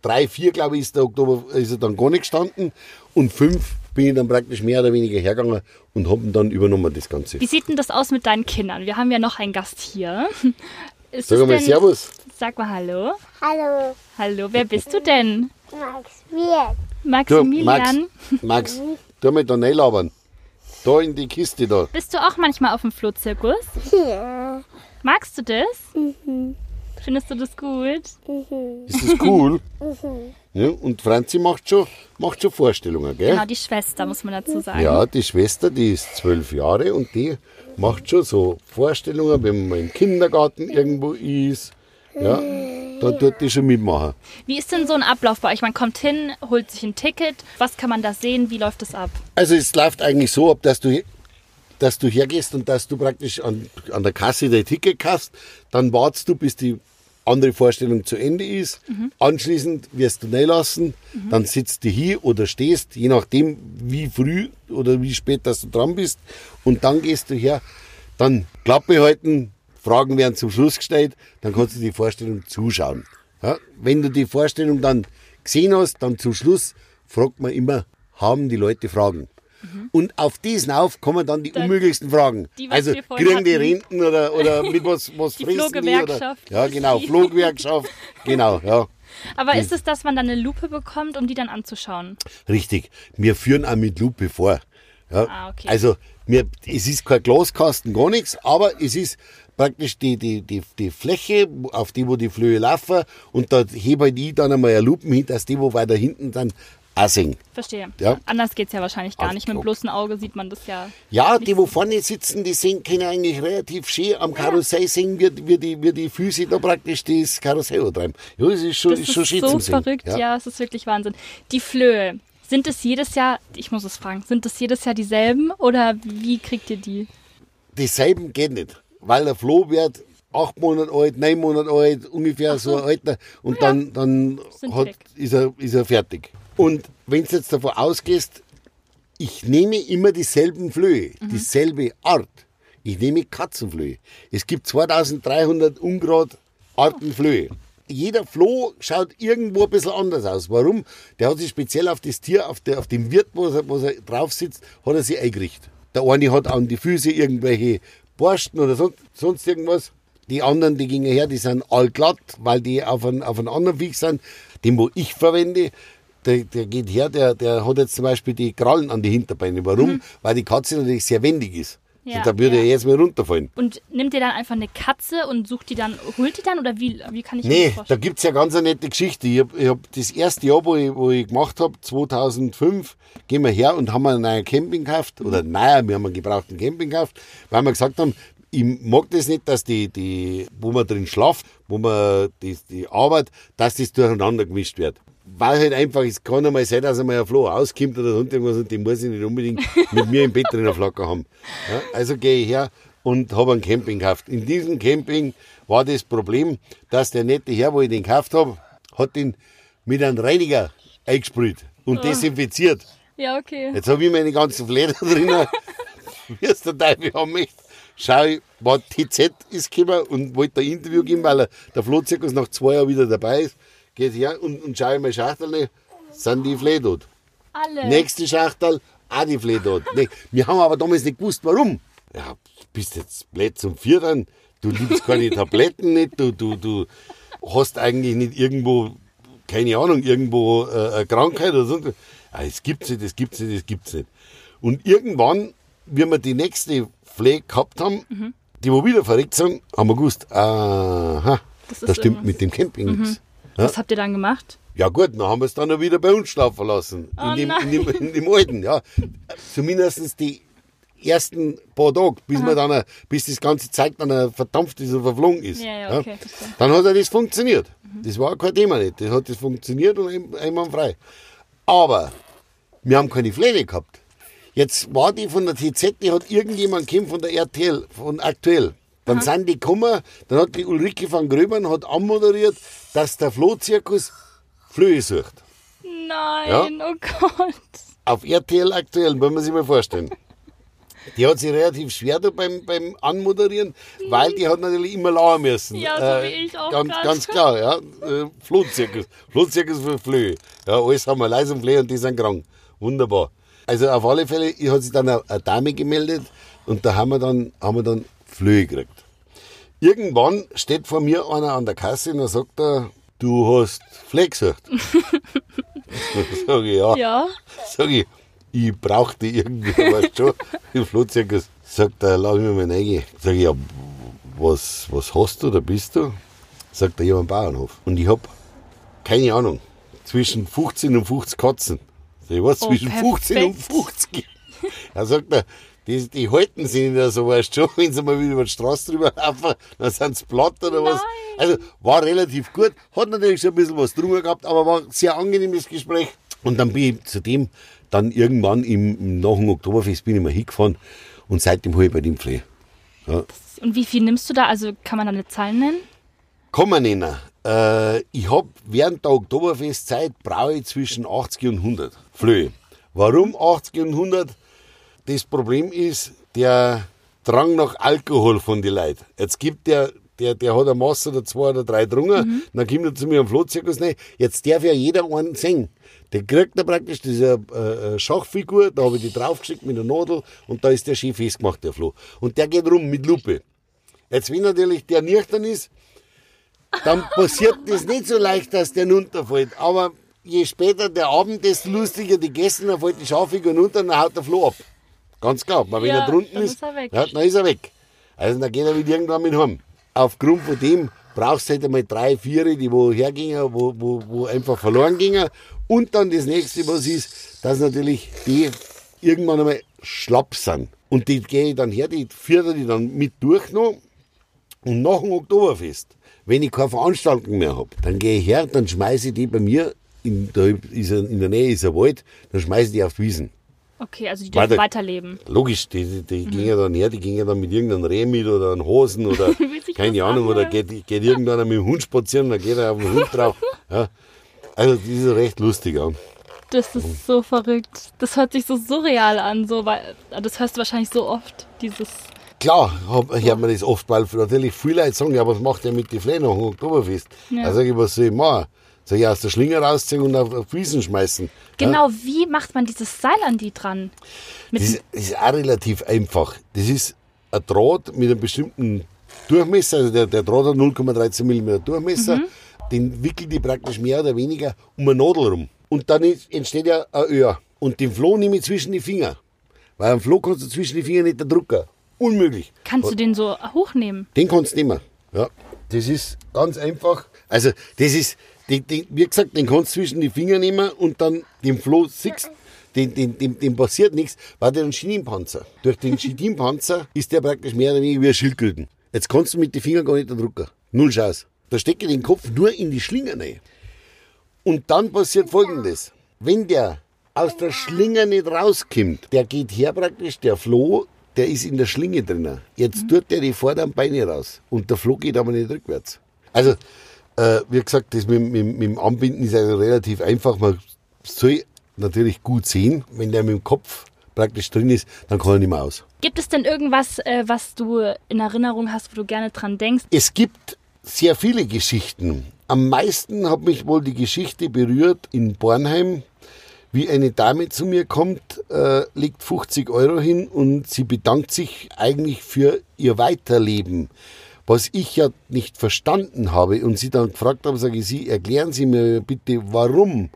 drei, vier, glaube ich, ist der Oktober, ist er dann gar nicht gestanden. Und fünf bin ich dann praktisch mehr oder weniger hergegangen und habe dann übernommen, das Ganze. Wie sieht denn das aus mit deinen Kindern? Wir haben ja noch einen Gast hier. Ist Sag mal denn- Servus. Sag mal Hallo. Hallo, Hallo, wer bist du denn? Max Wirt. Du, Maximilian. Max, Max, tu mal da reinlabern. Da in die Kiste da. Bist du auch manchmal auf dem Flohzirkus? Ja. Magst du das? Findest du das gut? Ist das cool? ja, und Franzi macht schon, macht schon Vorstellungen, gell? Genau, die Schwester, muss man dazu sagen. Ja, die Schwester, die ist zwölf Jahre und die macht schon so Vorstellungen, wenn man im Kindergarten irgendwo ist. Ja, da tut die schon mitmachen. Wie ist denn so ein Ablauf bei euch? Man kommt hin, holt sich ein Ticket. Was kann man da sehen? Wie läuft es ab? Also es läuft eigentlich so ab, dass du, dass du hergehst und dass du praktisch an, an der Kasse dein Ticket kaufst, dann wartest du, bis die andere Vorstellung zu Ende ist. Anschließend wirst du reinlassen, dann sitzt du hier oder stehst, je nachdem wie früh oder wie spät dass du dran bist. Und dann gehst du her, dann Klappe halten, Fragen werden zum Schluss gestellt, dann kannst du die Vorstellung zuschauen. Ja, wenn du die Vorstellung dann gesehen hast, dann zum Schluss fragt man immer, haben die Leute Fragen? Und auf diesen auf kommen dann die Dann unmöglichsten Fragen. die, also kriegen die. Renten oder, oder mit was, was Die fressen die? Flohgewerkschaft. Oder, ja, genau, Fluggewerkschaft. genau, ja. Aber ist es, dass man dann eine Lupe bekommt, um die dann anzuschauen? Richtig. Wir führen auch mit Lupe vor. Ja. Ah, okay. Also, wir, es ist kein Glaskasten, gar nichts, aber es ist praktisch die, die, die, die Fläche, auf die, wo die Flöhe laufen, und da hebe ich dann einmal eine Lupen hin, dass die, wo weiter hinten sind, sehen. Verstehe. Ja. Anders geht es ja wahrscheinlich gar Ach, nicht. Mit dem klar. bloßen Auge sieht man das ja. Ja, die, wo vorne sitzen, die sehen, können eigentlich relativ schön am Karussell sehen, wie, wie, die, wie die Füße da praktisch das Karussell treiben. Ja, das ist schon, Das ist ist schon schön so verrückt, ja. es ist wirklich Wahnsinn. Die Flöhe, sind es jedes Jahr, ich muss es fragen, sind es jedes Jahr dieselben oder wie kriegt ihr die? Dieselben geht nicht, weil der Floh wird acht Monate alt, neun Monate alt, ungefähr so ein Alter und dann, dann Sind hat, ist, er, ist er fertig. Und wenn du jetzt davon ausgehst, ich nehme immer dieselben Flöhe, Mhm. dieselbe Art. Ich nehme Katzenflöhe. Es gibt 2300 Ungrad Arten Flöhe. Jeder Floh schaut irgendwo ein bisschen anders aus. Warum? Der hat sich speziell auf das Tier, auf, der, auf dem Wirt, wo er, wo er drauf sitzt, hat er sich eingerichtet. Der eine hat an die Füße irgendwelche Borsten oder sonst, sonst irgendwas. Die anderen, die gingen her, die sind allglatt, weil die auf einen, auf einen anderen Weg sind. Den, wo ich verwende, der, der geht her, der, der hat jetzt zum Beispiel die Krallen an die Hinterbeine. Warum? Weil die Katze natürlich sehr wendig ist. Mhm. Ja, da würde ja. er jetzt mal runterfallen. Und nimmt ihr dann einfach eine Katze und sucht die dann, holt die dann oder wie, wie kann ich Nee, das da vorstellen? gibt's ja ganz eine nette Geschichte. Ich hab, ich hab das erste Jahr, wo ich, wo ich gemacht hab, 2005, gehen wir her und haben einen neuen Camping gekauft. Oder naja, wir haben einen gebrauchten Camping gekauft, weil wir gesagt haben, ich mag das nicht, dass die, die wo man drin schlaft, wo man die, die Arbeit, dass das durcheinander gemischt wird. Weil halt einfach, es kann einmal sein, dass einmal ein Floh auskommt oder sonst irgendwas und den muss ich nicht unbedingt mit mir im Bett drinnen flacker haben. Ja, also gehe ich her und habe einen Camping gekauft. In diesem Camping war das Problem, dass der nette Herr, wo ich den gekauft habe, hat den mit einem Reiniger eingesprüht und desinfiziert. Ja, okay. Jetzt habe ich meine ganzen Fläder drinnen. Wie es der Teufel haben möchte. Schau, ich, war TZ ist gekommen und wollte ein Interview geben, weil er, der Flohzirkus nach zwei Jahren wieder dabei ist. Geht her und, und schau ich mal Schachtel rein, sind die Flee tot. Alle. Nächste Schachtel, auch die Flee tot. Nee, wir haben aber damals nicht gewusst, warum. Ja, bist jetzt blöd zum Vierern, du liebst keine Tabletten nicht, du, du, du hast eigentlich nicht irgendwo, keine Ahnung, irgendwo äh, eine Krankheit oder so. Ah, das gibt's nicht, das gibt's nicht, das gibt's nicht. Und irgendwann, wie wir die nächste Flee gehabt haben, die wo wieder verreckt sind, haben wir gewusst, aha, Das da ist stimmt irgendwas. mit dem Camping nichts. Was habt ihr dann gemacht? Ja gut, dann haben wir es dann wieder bei uns schlafen lassen. Oh in, dem, in, dem, in dem alten, ja. Zumindest die ersten paar Tage, bis man dann, bis das ganze Zeug dann äh, verdampft ist und verflogen ist. Ja, ja, okay, verstehe. Dann hat er das funktioniert. Das war kein Thema nicht. Das hat das funktioniert und ein- einwandfrei. Aber wir haben keine Pläne gehabt. Jetzt war die von der TZ, die hat irgendjemand gekommen von der RTL, von aktuell. Dann sind die gekommen, dann hat die Ulrike van Gröbern hat anmoderiert, dass der Flohzirkus Flöhe sucht. Nein, oh Gott. Auf RTL aktuell, wollen wir sich mal vorstellen. Die hat sich relativ schwer da beim, beim Anmoderieren, weil die hat natürlich immer lauern müssen. Ja, so wie ich auch Ganz, grad. ganz klar, ja. Äh, Flohzirkus. Flohzirkus für Flöhe. Ja, alles haben wir leise und Flöhe und die sind krank. Wunderbar. Also auf alle Fälle hat sich dann eine, eine Dame gemeldet und da haben wir dann, haben wir dann Flöhe gekriegt. Irgendwann steht vor mir einer an der Kasse und sagt er, du hast Flöhe gesucht. Sag ich, ja. Ja. Sag ich, ich brauchte irgendwie, weißt schon, im Flohzirkus. Sagt er, lass mich mal rein. Sag ich, ja, was, was hast du, da bist du? Sagt er, ja, am Bauernhof. Und ich hab, keine Ahnung, zwischen 15 und 50 Katzen. Sag ich, was, Oh, zwischen 15 und perfekt. 50? Er sagt er, die, die halten sich nicht so, weißt du schon, wenn sie mal wieder über die Straße drüber laufen, dann sind sie platt oder was. Also war relativ gut, hat natürlich schon ein bisschen was drüber gehabt, aber war ein sehr angenehmes Gespräch. Und dann bin ich zu dem dann irgendwann im, im nach dem Oktoberfest bin ich mal hingefahren und seitdem habe ich bei dem Pflege. Ja. Und wie viel nimmst du da? Also kann man da eine Zahl nennen? Kann man nennen. Äh, ich habe während der Oktoberfestzeit brauche ich zwischen 80 und 100 Flöhe. Warum 80 und 100? Das Problem ist der Drang nach Alkohol von den Leuten. Jetzt gibt der, der, der hat eine Masse oder zwei oder drei drungen, dann kommt er zu mir am Flohzirkus rein. Jetzt darf ja jeder einen singen. Der kriegt er praktisch diese äh, Schachfigur, da habe ich die draufgeschickt mit der Nadel und da ist der schön festgemacht, der Floh. Und der geht rum mit Lupe. Jetzt, wenn natürlich der nüchtern ist, dann passiert das nicht so leicht, dass der runterfällt. Aber je später der Abend, desto lustiger die Gäste, dann fällt die Schaufigur runter und dann haut der Floh ab. Ganz klar. Weil wenn Ja, er drunten dann ist, ist er weg. Ja, dann ist er weg. Also dann geht er wieder irgendwann mit heim. Aufgrund von dem brauchst du halt einmal drei, vier, die wo hergingen, wo, wo, wo einfach verloren gingen. Und dann das nächste, was ist, dass natürlich die irgendwann einmal schlapp sind. Und die gehe ich dann her, die führe die dann mit durch noch. Und nach dem Oktoberfest, wenn ich keine Veranstaltung mehr habe, dann gehe ich her, dann schmeiße ich die bei mir, in, da ist in der Nähe ist ein Wald, dann schmeiße ich die auf die Wiesen. Okay, also die dürfen weiterleben. Logisch, die, die, die gingen dann her, die gingen dann mit irgendeinem Reh mit oder einem Hosen oder keine Ahnung, oder geht, geht irgendeiner mit dem Hund spazieren, dann geht er auf den Hund drauf. Ja. Also das ist recht lustig an. Das ist so verrückt. Das hört sich so surreal an, so, weil das hörst du wahrscheinlich so oft, dieses. Klar, hab, hört man das oft, weil natürlich viele Leute sagen, ja, was macht der mit den Flähen nach dem Oktoberfest? Ja. Da sag ich, was soll ich machen? Sag ich, aus der Schlinge rausziehen und auf, auf Wiesen schmeißen. Ja? Genau, wie macht man dieses Seil an die dran? Mit Das ist, das ist auch relativ einfach. Das ist ein Draht mit einem bestimmten Durchmesser, also der, der Draht hat 0,13 mm Durchmesser, den wickelt die praktisch mehr oder weniger um eine Nadel rum. Und dann entsteht ja ein Öhr. Und den Floh nehme ich zwischen die Finger. Weil am Floh kannst du zwischen die Finger nicht drucken. Unmöglich. Kannst du den so hochnehmen? Den kannst du nehmen. Ja. Das ist ganz einfach. Also, das ist, den, den, wie gesagt, den kannst du zwischen die Finger nehmen und dann den Floh siehst, den, den, dem, dem passiert nichts, weil der einen Chitinpanzer. Durch den Chitinpanzer ist der praktisch mehr oder weniger wie ein Schildkröten. Jetzt kannst du mit den Fingern gar nicht drucken. Null Chance. Da stecke ich den Kopf nur in die Schlinge rein. Und dann passiert folgendes. Wenn der aus der Schlinge nicht rauskommt, der geht her praktisch, der Floh, der ist in der Schlinge drinnen. Jetzt tut der die vorderen Beine raus. Und der Floh geht aber nicht rückwärts. Also, äh, wie gesagt, das mit, mit, mit dem Anbinden ist also relativ einfach. Man soll natürlich gut sehen. Wenn der mit dem Kopf praktisch drin ist, dann kann er nicht mehr aus. Gibt es denn irgendwas, äh, was du in Erinnerung hast, wo du gerne dran denkst? Es gibt sehr viele Geschichten. Am meisten hat mich wohl die Geschichte berührt in Bornheim, wie eine Dame zu mir kommt, äh, legt 50 Euro hin und sie bedankt sich eigentlich für ihr Weiterleben. Was ich ja nicht verstanden habe und sie dann gefragt habe, sage ich, Sie erklären Sie mir bitte, warum.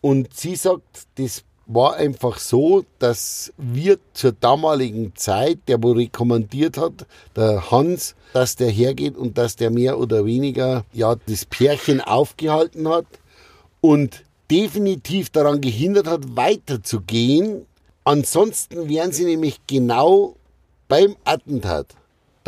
Und sie sagt, das war einfach so, dass wir zur damaligen Zeit, der wo rekommandiert hat, der Hans, dass der hergeht und dass der mehr oder weniger ja das Pärchen aufgehalten hat und definitiv daran gehindert hat, weiterzugehen. Ansonsten wären sie nämlich genau beim Attentat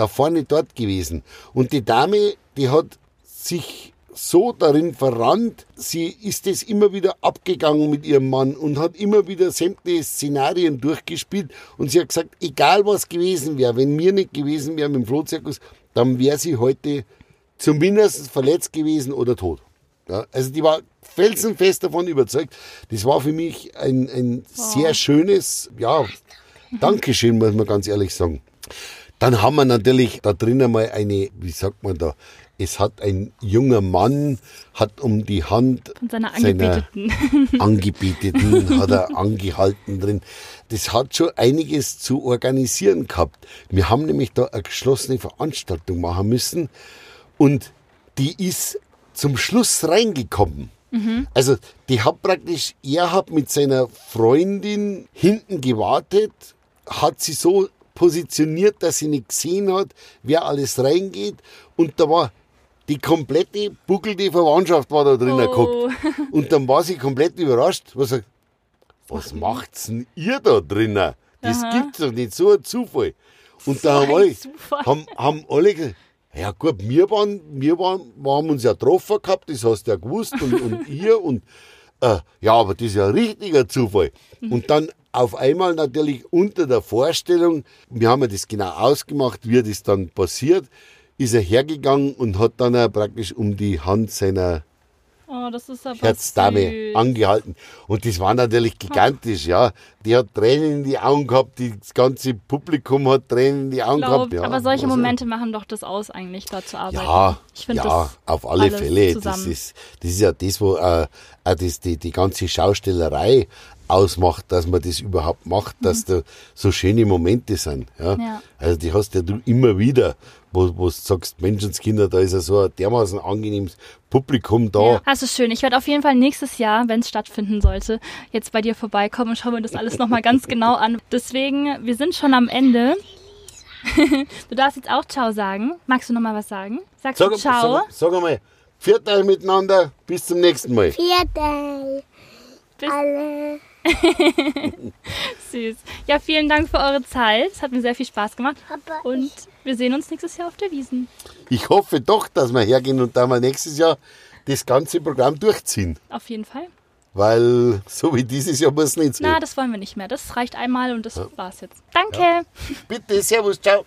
da vorne dort gewesen. Und die Dame, die hat sich so darin verrannt, sie ist es immer wieder abgegangen mit ihrem Mann und hat immer wieder sämtliche Szenarien durchgespielt und sie hat gesagt, egal was gewesen wäre, wenn mir nicht gewesen wäre mit dem Flohzirkus, dann wäre sie heute zumindest verletzt gewesen oder tot. Ja, also die war felsenfest davon überzeugt. Das war für mich ein, ein sehr schönes, ja, Dankeschön, muss man ganz ehrlich sagen. Dann haben wir natürlich da drinnen mal eine, wie sagt man da, es hat ein junger Mann, hat um die Hand Von seiner seiner Angebeteten. Angebeteten hat er angehalten drin. Das hat schon einiges zu organisieren gehabt. Wir haben nämlich da eine geschlossene Veranstaltung machen müssen und die ist zum Schluss reingekommen. Also die hat praktisch, er hat mit seiner Freundin hinten gewartet, hat sie so positioniert, dass sie nicht gesehen hat, wer alles reingeht und da war die komplette buckelte Verwandtschaft war da drinnen Oh. geguckt. Und dann war sie komplett überrascht. Was, sagt, was macht's denn ihr da drinnen? Das gibt's doch nicht, so ein Zufall. Und da haben alle, haben, haben alle gesagt, ja gut, wir waren, wir waren, wir haben uns ja getroffen gehabt, das hast du ja gewusst und, und ihr und äh, ja, aber das ist ja ein richtiger Zufall. Und dann auf einmal natürlich unter der Vorstellung, wir haben ja das genau ausgemacht, wie das dann passiert, ist er hergegangen und hat dann praktisch um die Hand seiner Oh, das ist aber Herzdame angehalten. Und das war natürlich gigantisch, ja. Die hat Tränen in die Augen gehabt, das ganze Publikum hat Tränen in die Augen Glaub, gehabt. Ja. aber solche Also, Momente machen doch das aus, eigentlich da zu arbeiten. Ja, ich finde ja das auf alle Fälle. Das ist, das ist ja das, wo äh, auch das, die, die ganze Schaustellerei ausmacht, dass man das überhaupt macht, dass da so schöne Momente sind. Ja? Mhm. Ja. Also die hast ja du immer wieder, wo, wo du sagst, Menschenskinder, da ist ja so ein dermaßen angenehmes Publikum da. Ja, das ist schön. Ich werde auf jeden Fall nächstes Jahr, wenn es stattfinden sollte, jetzt bei dir vorbeikommen und schauen wir das alles nochmal ganz genau an. Deswegen, wir sind schon am Ende. du darfst jetzt auch Ciao sagen. Magst du nochmal was sagen? Sagst Sag, du Ciao? sag, sag einmal, viert euch miteinander, bis zum nächsten Mal. Vierte. Bis- Alle. Süß. Ja, vielen Dank für eure Zeit. Es hat mir sehr viel Spaß gemacht. Papa, Und wir sehen uns nächstes Jahr auf der Wiesen. Ich hoffe doch, dass wir hergehen und da mal nächstes Jahr das ganze Programm durchziehen. Auf jeden Fall. Weil so wie dieses Jahr muss es nicht sein. Na, das wollen wir nicht mehr. Das reicht einmal und das war's jetzt. Danke. Bitte, Servus, ciao.